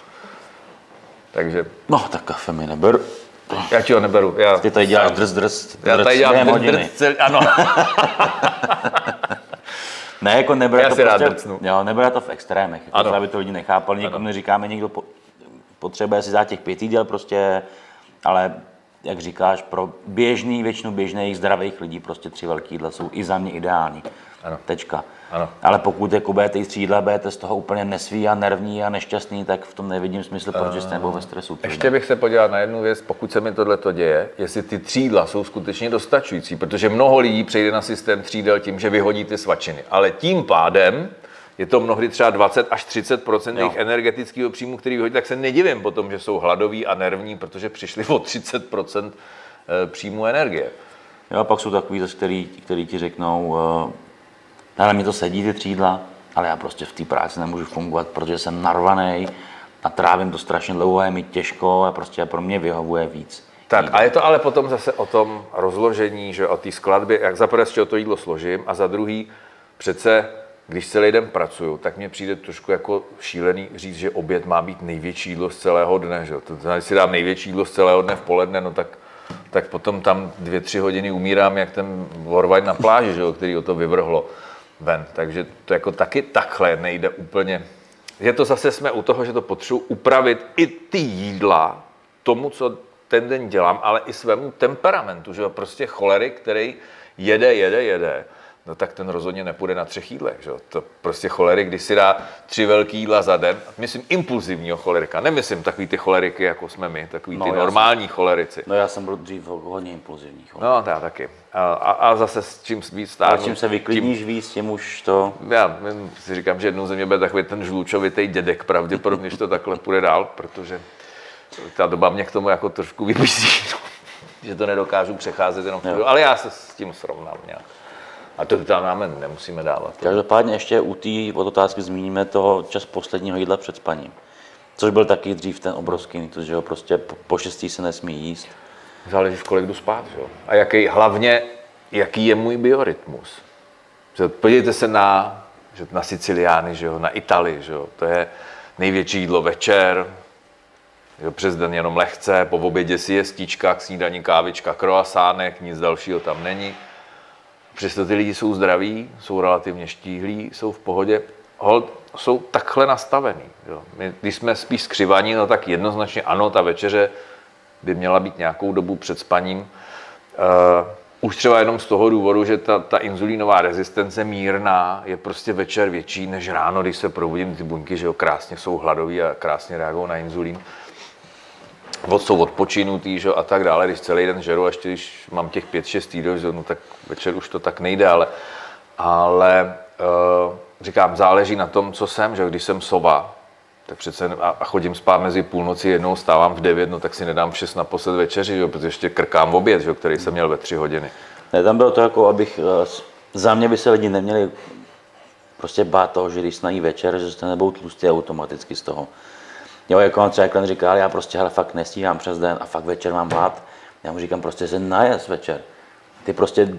[SPEAKER 2] Takže...
[SPEAKER 1] No, tak kafe mi neberu.
[SPEAKER 2] Já ti ho neberu. Já,
[SPEAKER 1] Ty tady děláš drz, drz,
[SPEAKER 2] Já tady dělám drz, drz, drz, ano.
[SPEAKER 1] Ne, jako nebere
[SPEAKER 2] Já
[SPEAKER 1] to
[SPEAKER 2] si rád
[SPEAKER 1] prostě,
[SPEAKER 2] drcnu.
[SPEAKER 1] jo, nebere to v extrémech, jako,
[SPEAKER 2] Ano.
[SPEAKER 1] aby to lidi nechápali. Někomu neříkáme, někdo po, potřebuje si dát těch pět jídel prostě, ale jak říkáš, pro běžný, většinu běžných zdravých lidí prostě tři velký jídla jsou i za mě ideální.
[SPEAKER 2] Ano.
[SPEAKER 1] Tečka.
[SPEAKER 2] Ano.
[SPEAKER 1] Ale pokud jako budete jíst tři jídla, budete z toho úplně nesví a nervní a nešťastný, tak v tom nevidím smysl, protože jste nebo ve stresu. ty
[SPEAKER 2] Ještě bych se podíval na jednu věc, pokud se mi tohle to děje, jestli ty třídla jsou skutečně dostačující, protože mnoho lidí přejde na systém třídel tím, že vyhodí ty svačiny. Ale tím pádem je to mnohdy třeba 20 až 30 jejich energetického příjmu, který vyhodí, tak se nedivím potom, že jsou hladoví a nervní, protože přišli o 30 eh, příjmu energie.
[SPEAKER 1] Jo, a pak jsou takový který, který ti řeknou, uh, ale mi to sedí ty třídla, ale já prostě v té práci nemůžu fungovat, protože jsem narvaný a trávím to strašně dlouho, je mi těžko a prostě pro mě vyhovuje víc.
[SPEAKER 2] Tak a je to ale potom zase o tom rozložení, že o té skladbě, jak za prvé z čeho to jídlo složím a za druhý přece, když celý den pracuju, tak mně přijde trošku jako šílený říct, že oběd má být největší jídlo z celého dne. Že? To znamená, když si dám největší jídlo z celého dne v poledne, no tak, tak potom tam dvě, tři hodiny umírám, jak ten Warwine na pláži, že? který o to vyvrhlo ven. Takže to jako taky takhle nejde úplně. Je to zase jsme u toho, že to potřebuji upravit i ty jídla tomu, co ten den dělám, ale i svému temperamentu, že jo, prostě cholery, který jede, jede, jede, no tak ten rozhodně nepůjde na třech jídlech, že. To prostě cholery, když si dá tři velký jídla za den, myslím impulzivního cholerika, nemyslím takový ty choleriky, jako jsme my, takový
[SPEAKER 1] No,
[SPEAKER 2] ty normální cholerici.
[SPEAKER 1] No já jsem byl dřív hodně impulzivní. cho.
[SPEAKER 2] No, já taky. A, a, a zase s čím víc
[SPEAKER 1] A
[SPEAKER 2] stárnu,
[SPEAKER 1] čím se vyklidníš víc, tím už to...
[SPEAKER 2] já si říkám, že jednou ze mě bude takový ten žlučovitý dědek, pravděpodobně, že to takhle půjde dál, protože ta doba mě k tomu jako trošku vybízí, že to nedokážu přecházet jenom v ale já se s tím srovnám nějak. A to tam máme, nemusíme dávat.
[SPEAKER 1] Každopádně ještě u té otázky zmíníme toho čas posledního jídla před spaním. Což byl taky dřív ten obrovský mýtus, že jo, prostě po, šestý se nesmí jíst.
[SPEAKER 2] Záleží, v kolik jdu spát, že jo? A jaký, hlavně, jaký je můj biorytmus. Podívejte se na, že na Siciliány, že jo, na Itálii, že jo? To je největší jídlo večer, že jo, přes den jenom lehce, po obědě si je stíčka, k snídaní kávička, kroasánek, nic dalšího tam není. Přesto ty lidi jsou zdraví, jsou relativně štíhlí, jsou v pohodě. Hold, jsou takhle nastavený. Jo. My, když jsme spíš skřivaní, no tak jednoznačně ano, ta večeře by měla být nějakou dobu před spaním. Uh, už třeba jenom z toho důvodu, že ta, ta inzulínová rezistence mírná je prostě večer větší než ráno, když se probudím, ty buňky, že jo, krásně jsou hladoví a krásně reagují na inzulín. Od, jsou odpočinutý, že a tak dále, když celý den žeru, a ještě když mám těch 5-6 jídel, že no, tak večer už to tak nejde, ale, ale uh, říkám, záleží na tom, co jsem, že když jsem sova, tak přece a, a chodím spát mezi půlnoci, jednou stávám v 9, no tak si nedám v 6 naposled večeři, že protože ještě krkám v oběd, že který jsem měl ve 3 hodiny.
[SPEAKER 1] Ne, tam bylo to jako, abych, eh, za mě by se lidi neměli prostě bát toho, že když snají večer, že se nebudou tlustý automaticky z toho. Jo, jako on třeba klient říká, ale já prostě hele, fakt nestíhám přes den a fakt večer mám hlad. Já mu říkám, prostě se najez večer. Ty prostě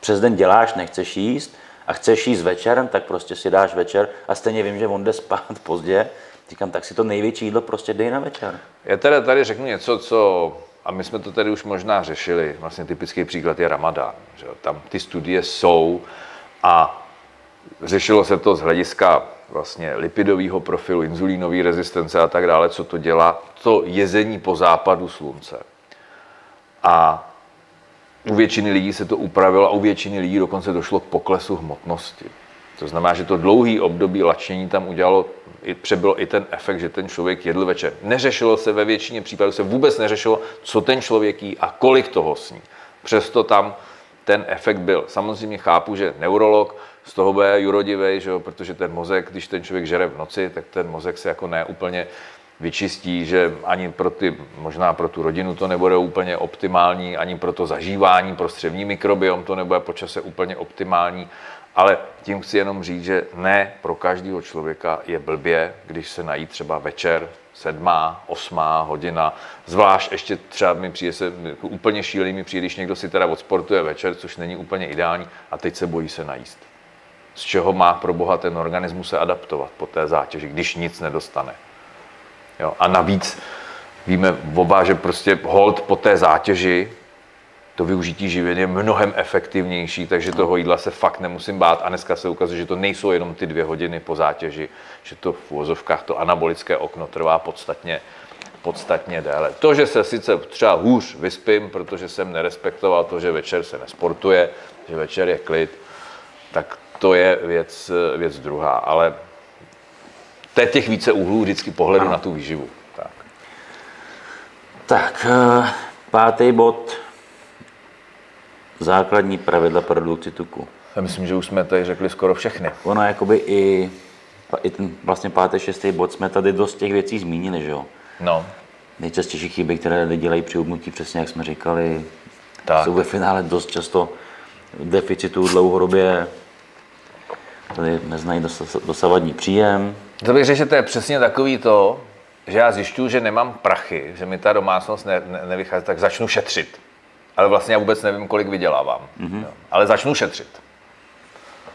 [SPEAKER 1] přes den děláš, nechceš jíst a chceš jíst večerem, tak prostě si dáš večer a stejně vím, že on jde spát pozdě. Říkám, tak si to největší jídlo prostě dej na večer.
[SPEAKER 2] Já teda tady řeknu něco, co, a my jsme to tady už možná řešili, vlastně typický příklad je Ramadán. Že? Tam ty studie jsou a řešilo se to z hlediska vlastně lipidového profilu, inzulínové rezistence a tak dále, co to dělá, to jezení po západu slunce. A u většiny lidí se to upravilo a u většiny lidí dokonce došlo k poklesu hmotnosti. To znamená, že to dlouhý období lačení tam udělalo, přebylo i ten efekt, že ten člověk jedl večer. Neřešilo se ve většině případů, se vůbec neřešilo, co ten člověk jí a kolik toho sní. Přesto tam ten efekt byl. Samozřejmě chápu, že neurolog z toho bude jurodivej, že jo, protože ten mozek, když ten člověk žere v noci, tak ten mozek se jako ne úplně vyčistí, že ani pro ty, možná pro tu rodinu to nebude úplně optimální, ani pro to zažívání, pro střevní mikrobiom to nebude po čase úplně optimální, ale tím chci jenom říct, že ne pro každého člověka je blbě, když se nají třeba večer, sedmá, osmá hodina, zvlášť ještě třeba mi přijde se, jako úplně šílený mi přijde, když někdo si teda odsportuje večer, což není úplně ideální, a teď se bojí se najíst. Z čeho má pro boha ten organismus se adaptovat po té zátěži, když nic nedostane. Jo? A navíc víme oba, že prostě hold po té zátěži to využití živin je mnohem efektivnější, takže toho jídla se fakt nemusím bát. A dneska se ukazuje, že to nejsou jenom ty dvě hodiny po zátěži, že to v úvozovkách to anabolické okno trvá podstatně, podstatně déle. To, že se sice třeba hůř vyspím, protože jsem nerespektoval to, že večer se nesportuje, že večer je klid, tak to je věc, věc druhá. Ale to je těch více úhlů vždycky pohledu ano. na tu výživu. Tak.
[SPEAKER 1] Tak, eh, pátý bod. Základní pravidla produkci tuku.
[SPEAKER 2] Já myslím, že už jsme tady řekli skoro všechny.
[SPEAKER 1] Ono jakoby i, i ten vlastně pátý, šestý bod jsme tady dost těch věcí zmínili, že jo?
[SPEAKER 2] No.
[SPEAKER 1] Nejčastější chyby, které lidi dělají při ubnutí, přesně jak jsme říkali, tak. jsou ve finále dost často v deficitu dlouhodobě, tady neznají dosavadní příjem.
[SPEAKER 2] To bych řekl, že to je přesně takový to, že já zjišťuju, že nemám prachy, že mi ta domácnost ne, ne, nevychází, tak začnu šetřit. Ale vlastně já vůbec nevím, kolik vydělávám. Mm-hmm. Ale začnu šetřit.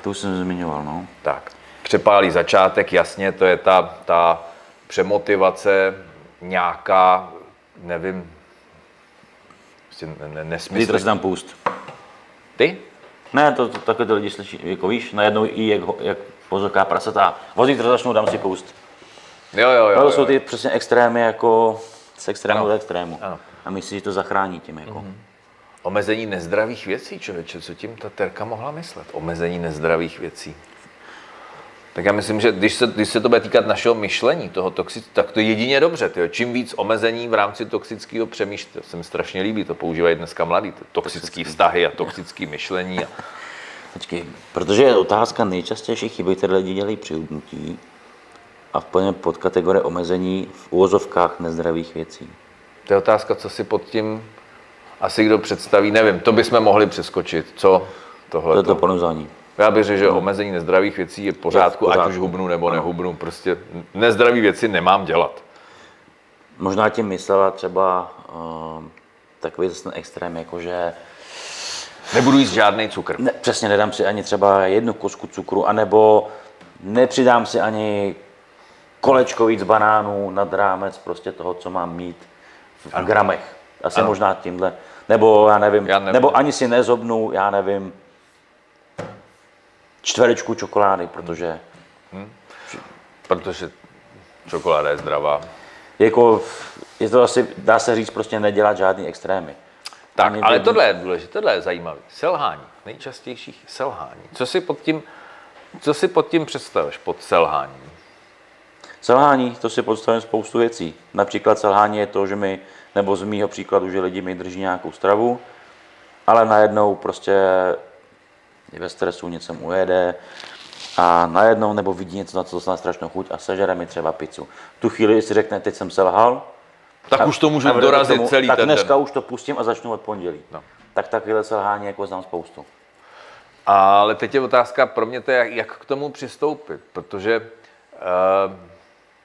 [SPEAKER 1] To už jsem zmiňoval, no.
[SPEAKER 2] Tak. Přepálí začátek, jasně, to je ta, ta přemotivace, nějaká, nevím, prostě ne, ne, nesmysl.
[SPEAKER 1] Zítra si tam půst.
[SPEAKER 2] Ty?
[SPEAKER 1] Ne, to, to takhle ty lidi slyší, jako víš, najednou i jak, jak pozorká prasata. O zítra začnu, dám si půst.
[SPEAKER 2] Jo, jo, jo.
[SPEAKER 1] No, to jsou ty přesně extrémy, jako z extrému ano. do extrému. Ano. A myslíš, že to zachrání tím, jako. Mm-hmm.
[SPEAKER 2] Omezení nezdravých věcí, člověče, co tím ta terka mohla myslet? Omezení nezdravých věcí. Tak já myslím, že když se, když se to bude týkat našeho myšlení, toho toxic, tak to je jedině dobře. Tyjo. Čím víc omezení v rámci toxického přemýšlení, to se mi strašně líbí, to používají dneska mladí, to toxické vztahy a toxické myšlení. A...
[SPEAKER 1] Počkej, protože je otázka nejčastější chyby, které lidi dělají při hubnutí a v plně pod kategorie omezení v úvozovkách nezdravých věcí.
[SPEAKER 2] To je otázka, co si pod tím asi kdo představí, nevím, to bychom mohli přeskočit. Co tohle?
[SPEAKER 1] To je to ponuzání.
[SPEAKER 2] Já bych řekl, že omezení nezdravých věcí je v pořádku,
[SPEAKER 1] pořádku.
[SPEAKER 2] ať už hubnu nebo nehubnu. Prostě nezdraví věci nemám dělat.
[SPEAKER 1] Možná tím myslela třeba uh, takový zase extrém, jakože
[SPEAKER 2] Nebudu jíst žádný cukr.
[SPEAKER 1] ne, přesně nedám si ani třeba jednu kosku cukru, anebo nepřidám si ani kolečko víc banánů nad rámec prostě toho, co mám mít v
[SPEAKER 2] Ano.
[SPEAKER 1] gramech. Asi
[SPEAKER 2] Ano.
[SPEAKER 1] možná tímhle. Nebo já nevím,
[SPEAKER 2] Já nevím.
[SPEAKER 1] nebo ani si nezobnu, já nevím, čtverečku čokolády, protože
[SPEAKER 2] Protože čokoláda je zdravá.
[SPEAKER 1] jako je to asi, dá se říct, prostě nedělat žádný extrémy.
[SPEAKER 2] Tak,
[SPEAKER 1] Ani
[SPEAKER 2] ale tohle je důležité, tohle je zajímavé. Selhání, nejčastější selhání. Co si pod tím, co si pod tím představuješ, pod selháním?
[SPEAKER 1] Selhání, to si představím spoustu věcí. Například selhání je to, že mi, nebo z mýho příkladu, že lidi mi drží nějakou stravu, ale najednou prostě je ve stresu, něco mu ujede a najednou nebo vidí něco, na co dostane strašnou chuť a sežere mi třeba pizzu. V tu chvíli si řekne, teď jsem selhal,
[SPEAKER 2] Tak už to můžu
[SPEAKER 1] a
[SPEAKER 2] dorazit
[SPEAKER 1] tomu,
[SPEAKER 2] celý
[SPEAKER 1] tak
[SPEAKER 2] ten
[SPEAKER 1] dneska
[SPEAKER 2] den.
[SPEAKER 1] už to pustím a začnu od pondělí.
[SPEAKER 2] No.
[SPEAKER 1] Tak takovéhle selhání jako znám spoustu.
[SPEAKER 2] Ale teď je otázka pro mě, to je, jak, jak k tomu přistoupit, protože uh,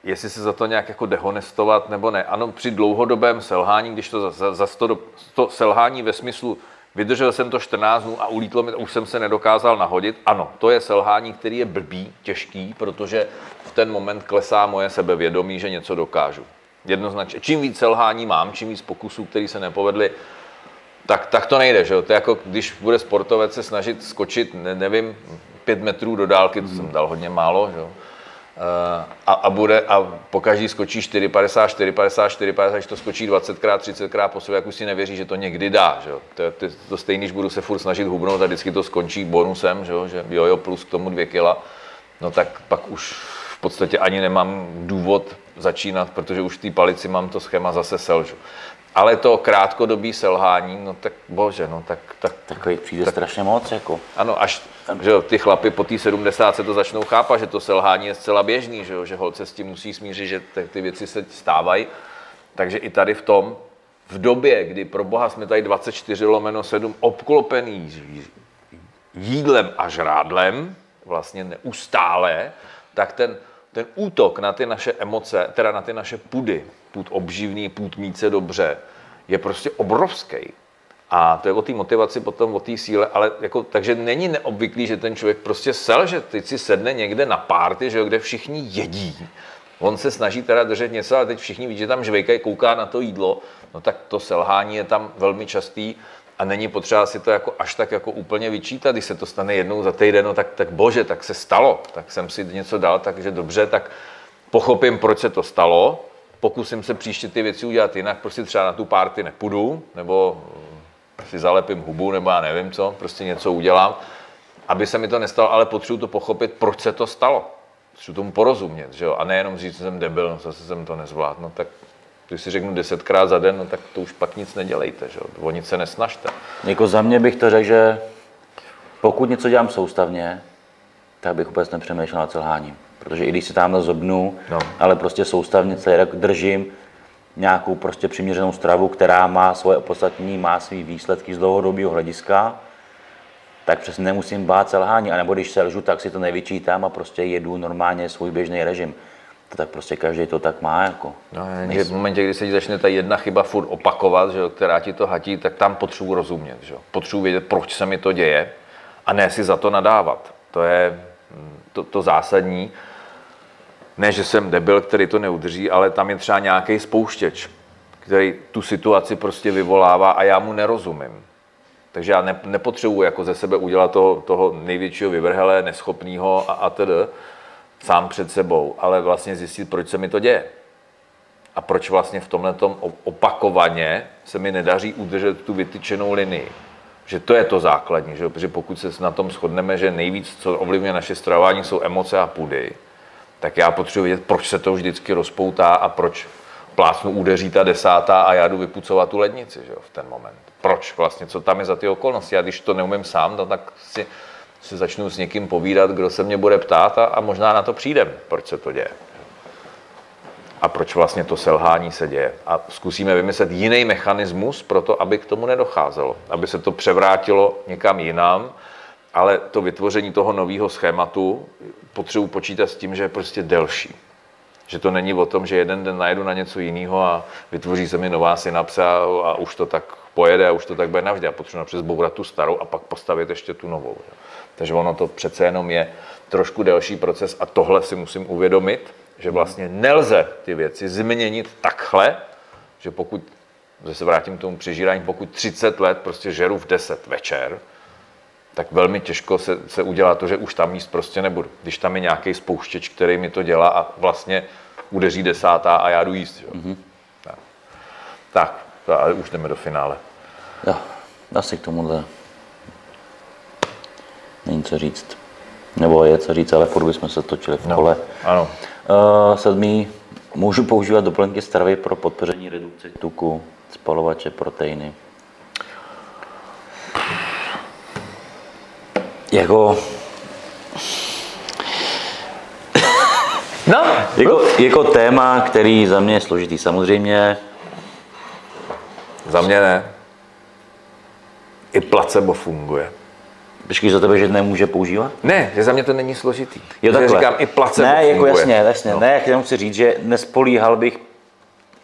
[SPEAKER 2] jestli se za to nějak jako dehonestovat nebo ne. Ano, při dlouhodobém selhání, když to za, za, za to, to selhání ve smyslu vydržel jsem to 14 dnů a ulítlo mi, už jsem se nedokázal nahodit, ano, to je selhání, který je blbý, těžký, protože v ten moment klesá moje sebevědomí, že něco dokážu. Jednoznačně. Čím víc selhání mám, čím víc pokusů, které se nepovedly, tak, tak to nejde, že? To je jako, když bude sportovec se snažit skočit, ne, nevím, pět metrů do dálky, to jsem dal hodně málo, že? Eh, A, a, bude, a po každý skočí 4,50, 4,50, 4,50, když to skočí 20krát, 30krát po sobě, jak už si nevěří, že to někdy dá, že jo? To, to, to stejný, když budu se furt snažit hubnout a vždycky to skončí bonusem, že jo? Že jojo plus k tomu dvě kila, no tak pak už v podstatě ani nemám důvod začínat, protože už v té palici mám to schéma zase selžu. Ale to krátkodobý selhání, no tak bože, no tak, tak
[SPEAKER 1] Takových přijde strašně moc. Jako.
[SPEAKER 2] ano, až že ty chlapy po té 70 se to začnou chápat, že to selhání je zcela běžný, že, že holce s tím musí smířit, že ty, ty věci se stávají. Takže i tady v tom, v době, kdy pro boha jsme tady 24 lomeno 7 obklopený jídlem a žrádlem, vlastně neustále, tak ten, ten útok na ty naše emoce, teda na ty naše pudy, půd obživný, půd mít se dobře, je prostě obrovský. A to je o té motivaci, potom o té síle, ale jako, takže není neobvyklý, že ten člověk prostě selže, teď si sedne někde na párty, že jo, kde všichni jedí. On se snaží teda držet něco, ale teď všichni vidí, že tam žvejkají, kouká na to jídlo, no tak to selhání je tam velmi častý. A není potřeba si to jako až tak jako úplně vyčítat, když se to stane jednou za týden, no tak, tak bože, tak se stalo, tak jsem si něco dal, takže dobře, tak pochopím, proč se to stalo, pokusím se příště ty věci udělat jinak, prostě třeba na tu párty nepůjdu, nebo si zalepím hubu, nebo já nevím co, prostě něco udělám, aby se mi to nestalo, ale potřebuji to pochopit, proč se to stalo. Potřebuji tomu porozumět, že jo? a nejenom říct, že jsem debil, no zase jsem to nezvládl, no tak když si řeknu desetkrát za den, no tak to už pak nic nedělejte, že jo? o nic se nesnažte.
[SPEAKER 1] Jako za mě bych to řekl, že pokud něco dělám soustavně, tak bych vůbec nepřemýšlel nad selháním. Protože i když si tam zobnu,
[SPEAKER 2] No.
[SPEAKER 1] ale prostě soustavně celý rok držím nějakou prostě přiměřenou stravu, která má svoje opodstatnění, má svý výsledky z dlouhodobého hlediska, tak přesně nemusím bát selhání. A nebo když selžu, tak si to nevyčítám a prostě jedu normálně svůj běžný režim. To tak prostě každý to tak má. Jako.
[SPEAKER 2] No, jenže v momentě, kdy se ti začne ta jedna chyba furt opakovat, že která ti to hatí, tak tam potřebuji rozumět. Že. Potřebuji vědět, proč se mi to děje a ne si za to nadávat. To je mm, to, to zásadní. Ne, že jsem debil, který to neudrží, ale tam je třeba nějaký spouštěč, který tu situaci prostě vyvolává a já mu nerozumím. Takže já ne, nepotřebuji jako ze sebe udělat toho, toho největšího vyvrhele, neschopného a, a tedy sám před sebou, ale vlastně zjistit, proč se mi to děje. A proč vlastně v tomhle opakovaně se mi nedaří udržet tu vytyčenou linii. Že to je to základní, že? protože pokud se na tom shodneme, že nejvíc, co ovlivňuje naše stravování, jsou emoce a půdy, tak já potřebuji vědět, proč se to vždycky rozpoutá a proč plásnu údeří ta desátá a já jdu vypucovat tu lednici že v ten moment. Proč vlastně, co tam je za ty okolnosti? Já když to neumím sám, no, tak si, si začnu s někým povídat, kdo se mě bude ptát a, a možná na to přijdem, proč se to děje. A proč vlastně to selhání se děje. A zkusíme vymyslet jiný mechanismus pro to, aby k tomu nedocházelo. Aby se to převrátilo někam jinam, ale to vytvoření toho nového schématu potřebuji počítat s tím, že je prostě delší. Že to není o tom, že jeden den najedu na něco jiného a vytvoří se mi nová synapse a, a už to tak pojede a už to tak bude navždy. A potřebuji napřed zbourat tu starou a pak postavit ještě tu novou. Takže ono to přece jenom je trošku delší proces a tohle si musím uvědomit, že vlastně nelze ty věci změnit takhle, že pokud, že se vrátím k tomu přežírání, pokud 30 let prostě žeru v 10 večer, tak velmi těžko se, se udělá to, že už tam jíst prostě nebudu. Když tam je nějaký spouštěč, který mi to dělá a vlastně udeří desátá a já jdu jíst. Jo? Mm-hmm. Tak, tak to, ale už jdeme do finále.
[SPEAKER 1] Jo, asi k tomuhle není co říct. Nebo je co říct, ale furt bychom se točili v kole.
[SPEAKER 2] Ano.
[SPEAKER 1] Uh, sedmý, můžu používat doplňky stravy pro podpoření redukce tuku, spalovače, proteiny. Jako,
[SPEAKER 2] No,
[SPEAKER 1] jako, jako téma, který za mě je složitý. Samozřejmě
[SPEAKER 2] za mě ne. I placebo funguje.
[SPEAKER 1] Počkej za tebe, že nemůže používat?
[SPEAKER 2] Ne, že za mě to není složitý.
[SPEAKER 1] Jo, takhle.
[SPEAKER 2] říkám, i placebo
[SPEAKER 1] Ne, jako
[SPEAKER 2] funguje.
[SPEAKER 1] jasně, jasně.
[SPEAKER 2] No.
[SPEAKER 1] Ne, jak jenom chci říct, že nespolíhal bych,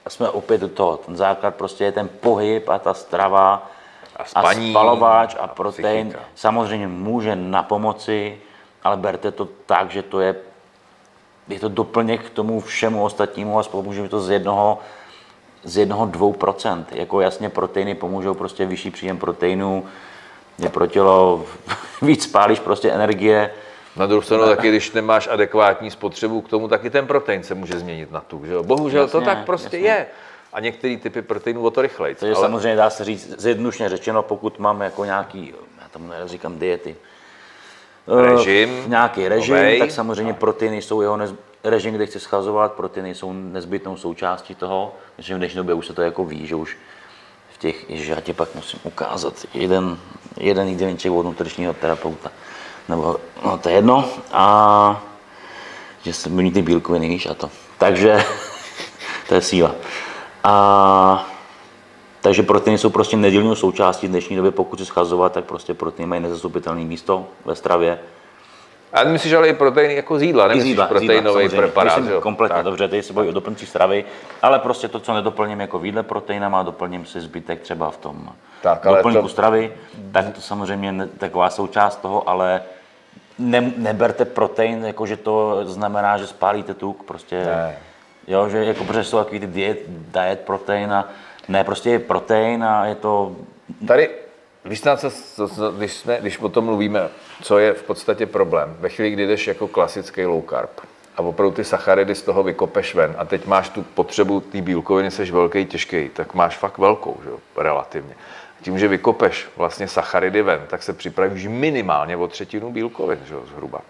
[SPEAKER 1] a jsme opět do toho, ten základ prostě je ten pohyb a ta strava
[SPEAKER 2] A spaní,
[SPEAKER 1] a spalováč a,
[SPEAKER 2] a
[SPEAKER 1] protein.
[SPEAKER 2] psychika.
[SPEAKER 1] Samozřejmě může na pomoci, ale berte to tak, že to je, je to doplněk k tomu všemu ostatnímu a pomůže to z jednoho, z jednoho dvou procent. Jako jasně proteiny pomůžou prostě vyšší příjem proteinů, je pro tělo, víc spálíš prostě energie,
[SPEAKER 2] Na druhou stranu taky, když nemáš adekvátní spotřebu k tomu, taky ten protein se může změnit na tuk. Že jo? Bohužel to
[SPEAKER 1] Jasně,
[SPEAKER 2] tak prostě
[SPEAKER 1] jasně.
[SPEAKER 2] je. A některé typy proteinů o to rychleji.
[SPEAKER 1] Takže ale... samozřejmě dá se říct, zjednodušně řečeno, pokud mám jako nějaký, já tomu říkám diety, eh,
[SPEAKER 2] Režim,
[SPEAKER 1] nějaký režim,
[SPEAKER 2] novej.
[SPEAKER 1] tak samozřejmě proteiny jsou jeho nez... režim, kde chci schazovat, proteiny jsou nezbytnou součástí toho. Myslím, že v dnešní době už se to jako ví, že už těch, že já ti pak musím ukázat jeden, jeden jídelníček od nutričního terapeuta. Nebo, no to je jedno. A že se mění ty bílkoviny, víš, a to. Takže to je síla. A takže proteiny jsou prostě nedílnou součástí dnešní době, pokud se schazovat, tak prostě proteiny mají nezastupitelné místo ve stravě.
[SPEAKER 2] A myslíš ale i proteiny jako z jídla, nemyslíš
[SPEAKER 1] jídla, jídla,
[SPEAKER 2] proteinový
[SPEAKER 1] samozřejmě.
[SPEAKER 2] preparát,
[SPEAKER 1] Myslím
[SPEAKER 2] jo?
[SPEAKER 1] kompletně,
[SPEAKER 2] Tak.
[SPEAKER 1] dobře, teď se bojí o doplňky stravy, ale prostě to, co nedoplním jako v jídle proteinama, doplním si zbytek třeba v tom
[SPEAKER 2] Tak, ale
[SPEAKER 1] doplňku
[SPEAKER 2] to-
[SPEAKER 1] stravy, tak to samozřejmě ne, taková součást toho, ale ne, neberte protein, jako že to znamená, že spálíte tuk, prostě,
[SPEAKER 2] Ne.
[SPEAKER 1] jo, že jako protože jsou takový ty diet, diet protein a ne, prostě je protein a je to
[SPEAKER 2] Tady co, co, když, jsme, když o tom mluvíme, co je v podstatě problém? Ve chvíli, kdy jdeš jako klasický low carb a opravdu ty sacharidy z toho vykopeš ven a teď máš tu potřebu té bílkoviny, jsi velký, těžký, tak máš fakt velkou, že jo, relativně. Tím, že vykopeš vlastně sacharidy ven, tak se připravíš minimálně o třetinu bílkovin, že jo, zhruba.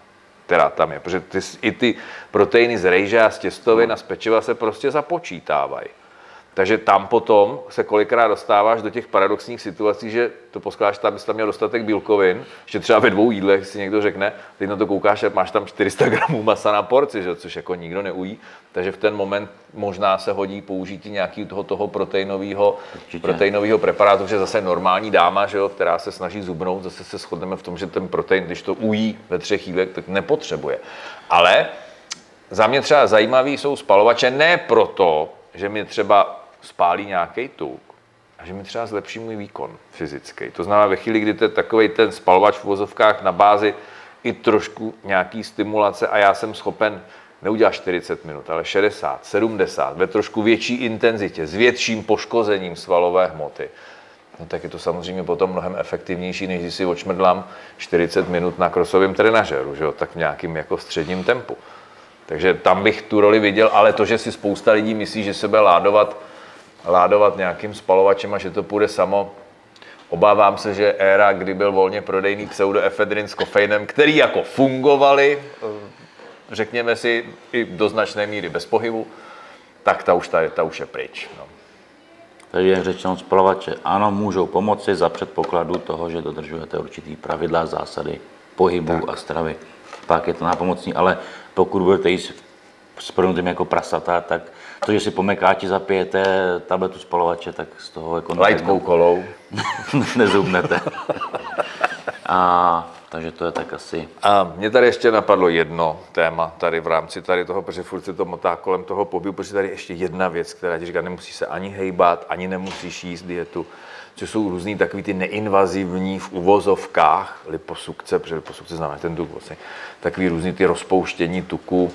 [SPEAKER 2] Která tam je, protože ty, i ty proteiny z rejže a z těstovin a z pečiva se prostě započítávají. Takže tam potom se kolikrát dostáváš do těch paradoxních situací, že to poskládáš tam, bys tam měl dostatek bílkovin, že třeba ve dvou jídlech si někdo řekne, ty na to koukáš a máš tam 400 gramů masa na porci, že? což jako nikdo neují. Takže v ten moment možná se hodí použití nějakého toho, toho proteinového, proteinového preparátu, že zase normální dáma, že jo, která se snaží zubnout, zase se shodneme v tom, že ten protein, když to ují ve třech jídlech, tak nepotřebuje. Ale za mě třeba zajímavý jsou spalovače ne proto, že mi třeba spálí nějaký tuk a že mi třeba zlepší můj výkon fyzický. To znamená, ve chvíli, kdy to je takový ten spalovač v vozovkách na bázi i trošku nějaký stimulace a já jsem schopen neudělat 40 minut, ale 60, 70, ve trošku větší intenzitě, s větším poškozením svalové hmoty, no tak je to samozřejmě potom mnohem efektivnější, než když si očmrdlám 40 minut na krosovém trenažeru, že jo, tak v nějakým jako středním tempu. Takže tam bych tu roli viděl, ale to, že si spousta lidí myslí, že se bude ládovat ládovat nějakým spalovačem a že to půjde samo. Obávám se, že éra, kdy byl volně prodejný pseudoefedrin s kofeinem, který jako fungovali, eh, řekněme si, i do značné míry bez pohybu, tak ta už, ta, ta už je pryč. No.
[SPEAKER 1] Tady je řečeno spalovače, ano, můžou pomoci za předpokladu toho, že dodržujete určitý pravidla, zásady pohybu tak. a stravy. Pak je to nápomocný, ale pokud budete jíst s jako prasata, tak to, že si po mekáči zapijete tabletu spalovače, tak z toho jako...
[SPEAKER 2] Lightkou kolou.
[SPEAKER 1] nezubnete. A takže to je tak asi.
[SPEAKER 2] A mě tady ještě napadlo jedno téma tady v rámci tady toho, protože furt se to motá kolem toho pobytu, protože tady ještě jedna věc, která ti říká, nemusí se ani hejbat, ani nemusíš jíst dietu, což jsou různý takový ty neinvazivní v uvozovkách liposukce, protože liposukce znamená ten tuk vlastně, takový různý ty rozpouštění tuku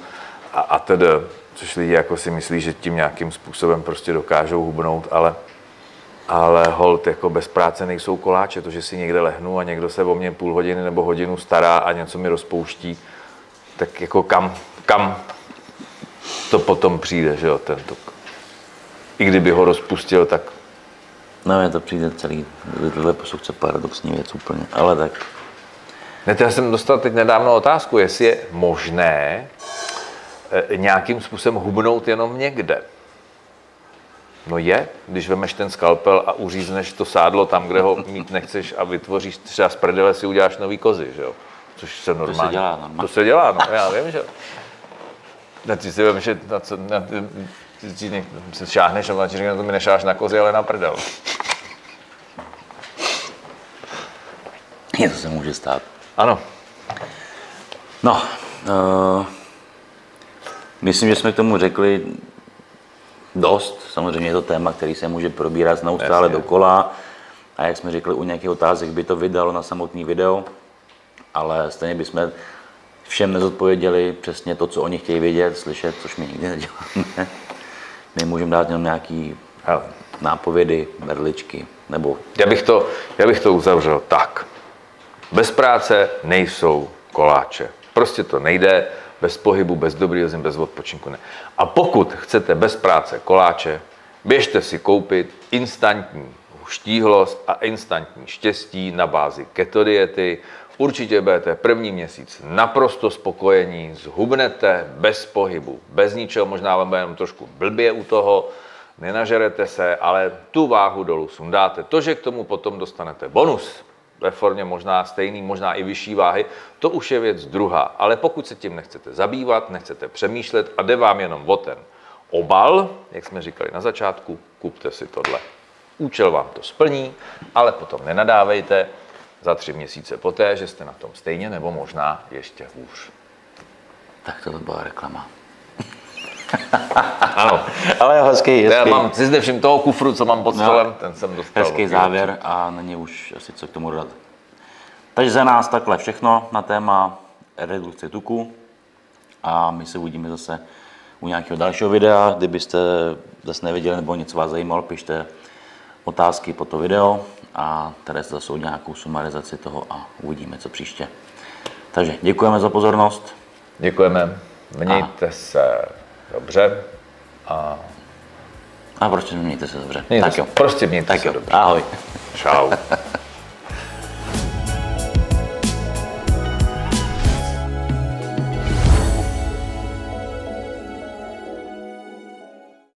[SPEAKER 2] a, a tedy což lidi jako si myslí, že tím nějakým způsobem prostě dokážou hubnout, ale, ale hold, jako bez práce nejsou koláče, to, že si někde lehnu a někdo se o mě půl hodiny nebo hodinu stará a něco mi rozpouští, tak jako kam, kam to potom přijde, že jo, ten tuk. I kdyby ho rozpustil, tak...
[SPEAKER 1] No, mně to přijde celý, tohle posudce paradoxní věc úplně, ale tak.
[SPEAKER 2] Ne, já jsem dostal teď nedávno otázku, jestli je možné nějakým způsobem hubnout jenom někde. No je, když vemeš ten skalpel a uřízneš to sádlo tam, kde ho mít nechceš a vytvoříš třeba z prdele si uděláš nový kozy, že jo? Což se normálně... To se
[SPEAKER 1] dělá normálně.
[SPEAKER 2] To se dělá, no, já vím, že Na ty si vem, že na co, na, ty, ty, ty, ty šáhneš a ti řekne, to mi nešáš na kozy, ale na prdel.
[SPEAKER 1] Něco se může stát.
[SPEAKER 2] Ano.
[SPEAKER 1] No, uh... Myslím, že jsme k tomu řekli dost. Samozřejmě je to téma, který se může probírat neustále dokola. A jak jsme řekli, u nějakých otázek by to vydalo na samotný video, ale stejně bychom všem nezodpověděli přesně to, co oni chtějí vědět, slyšet, což my nikdy neděláme. My můžeme dát jenom nějaký nápovědy, berličky, nebo...
[SPEAKER 2] Já bych to, já bych to uzavřel tak. Bez práce nejsou koláče. Prostě to nejde bez pohybu, bez dobrého zem, bez odpočinku ne. A pokud chcete bez práce koláče, běžte si koupit instantní štíhlost a instantní štěstí na bázi keto diety. Určitě budete první měsíc naprosto spokojení, zhubnete bez pohybu, bez ničeho, možná vám bude jenom trošku blbě u toho, nenažerete se, ale tu váhu dolů sundáte. To, že k tomu potom dostanete bonus, ve formě možná stejný, možná i vyšší váhy, to už je věc druhá. Ale pokud se tím nechcete zabývat, nechcete přemýšlet a jde vám jenom o ten obal, jak jsme říkali na začátku, kupte si tohle. Účel vám to splní, ale potom nenadávejte za tři měsíce poté, že jste na tom stejně nebo možná ještě hůř.
[SPEAKER 1] Tak to byla reklama.
[SPEAKER 2] Ano.
[SPEAKER 1] Ale hezký, hezký.
[SPEAKER 2] Já mám, si všim toho kufru, co mám pod no. stolem, no, ten jsem dostal.
[SPEAKER 1] Hezký závěr a není už asi co k tomu dodat. Takže za nás takhle všechno na téma redukce tuku a my se uvidíme zase u nějakého dalšího videa. Kdybyste zase neviděli nebo něco vás zajímalo, pište otázky po to video a Teres zase nějakou sumarizaci toho a uvidíme, co příště. Takže děkujeme za pozornost.
[SPEAKER 2] Děkujeme. Mějte a. se dobře. A,
[SPEAKER 1] a prostě mějte se dobře.
[SPEAKER 2] Mějte tak jo. Prostě mějte
[SPEAKER 1] tak
[SPEAKER 2] se
[SPEAKER 1] jo.
[SPEAKER 2] dobře.
[SPEAKER 1] Ahoj.
[SPEAKER 2] Čau.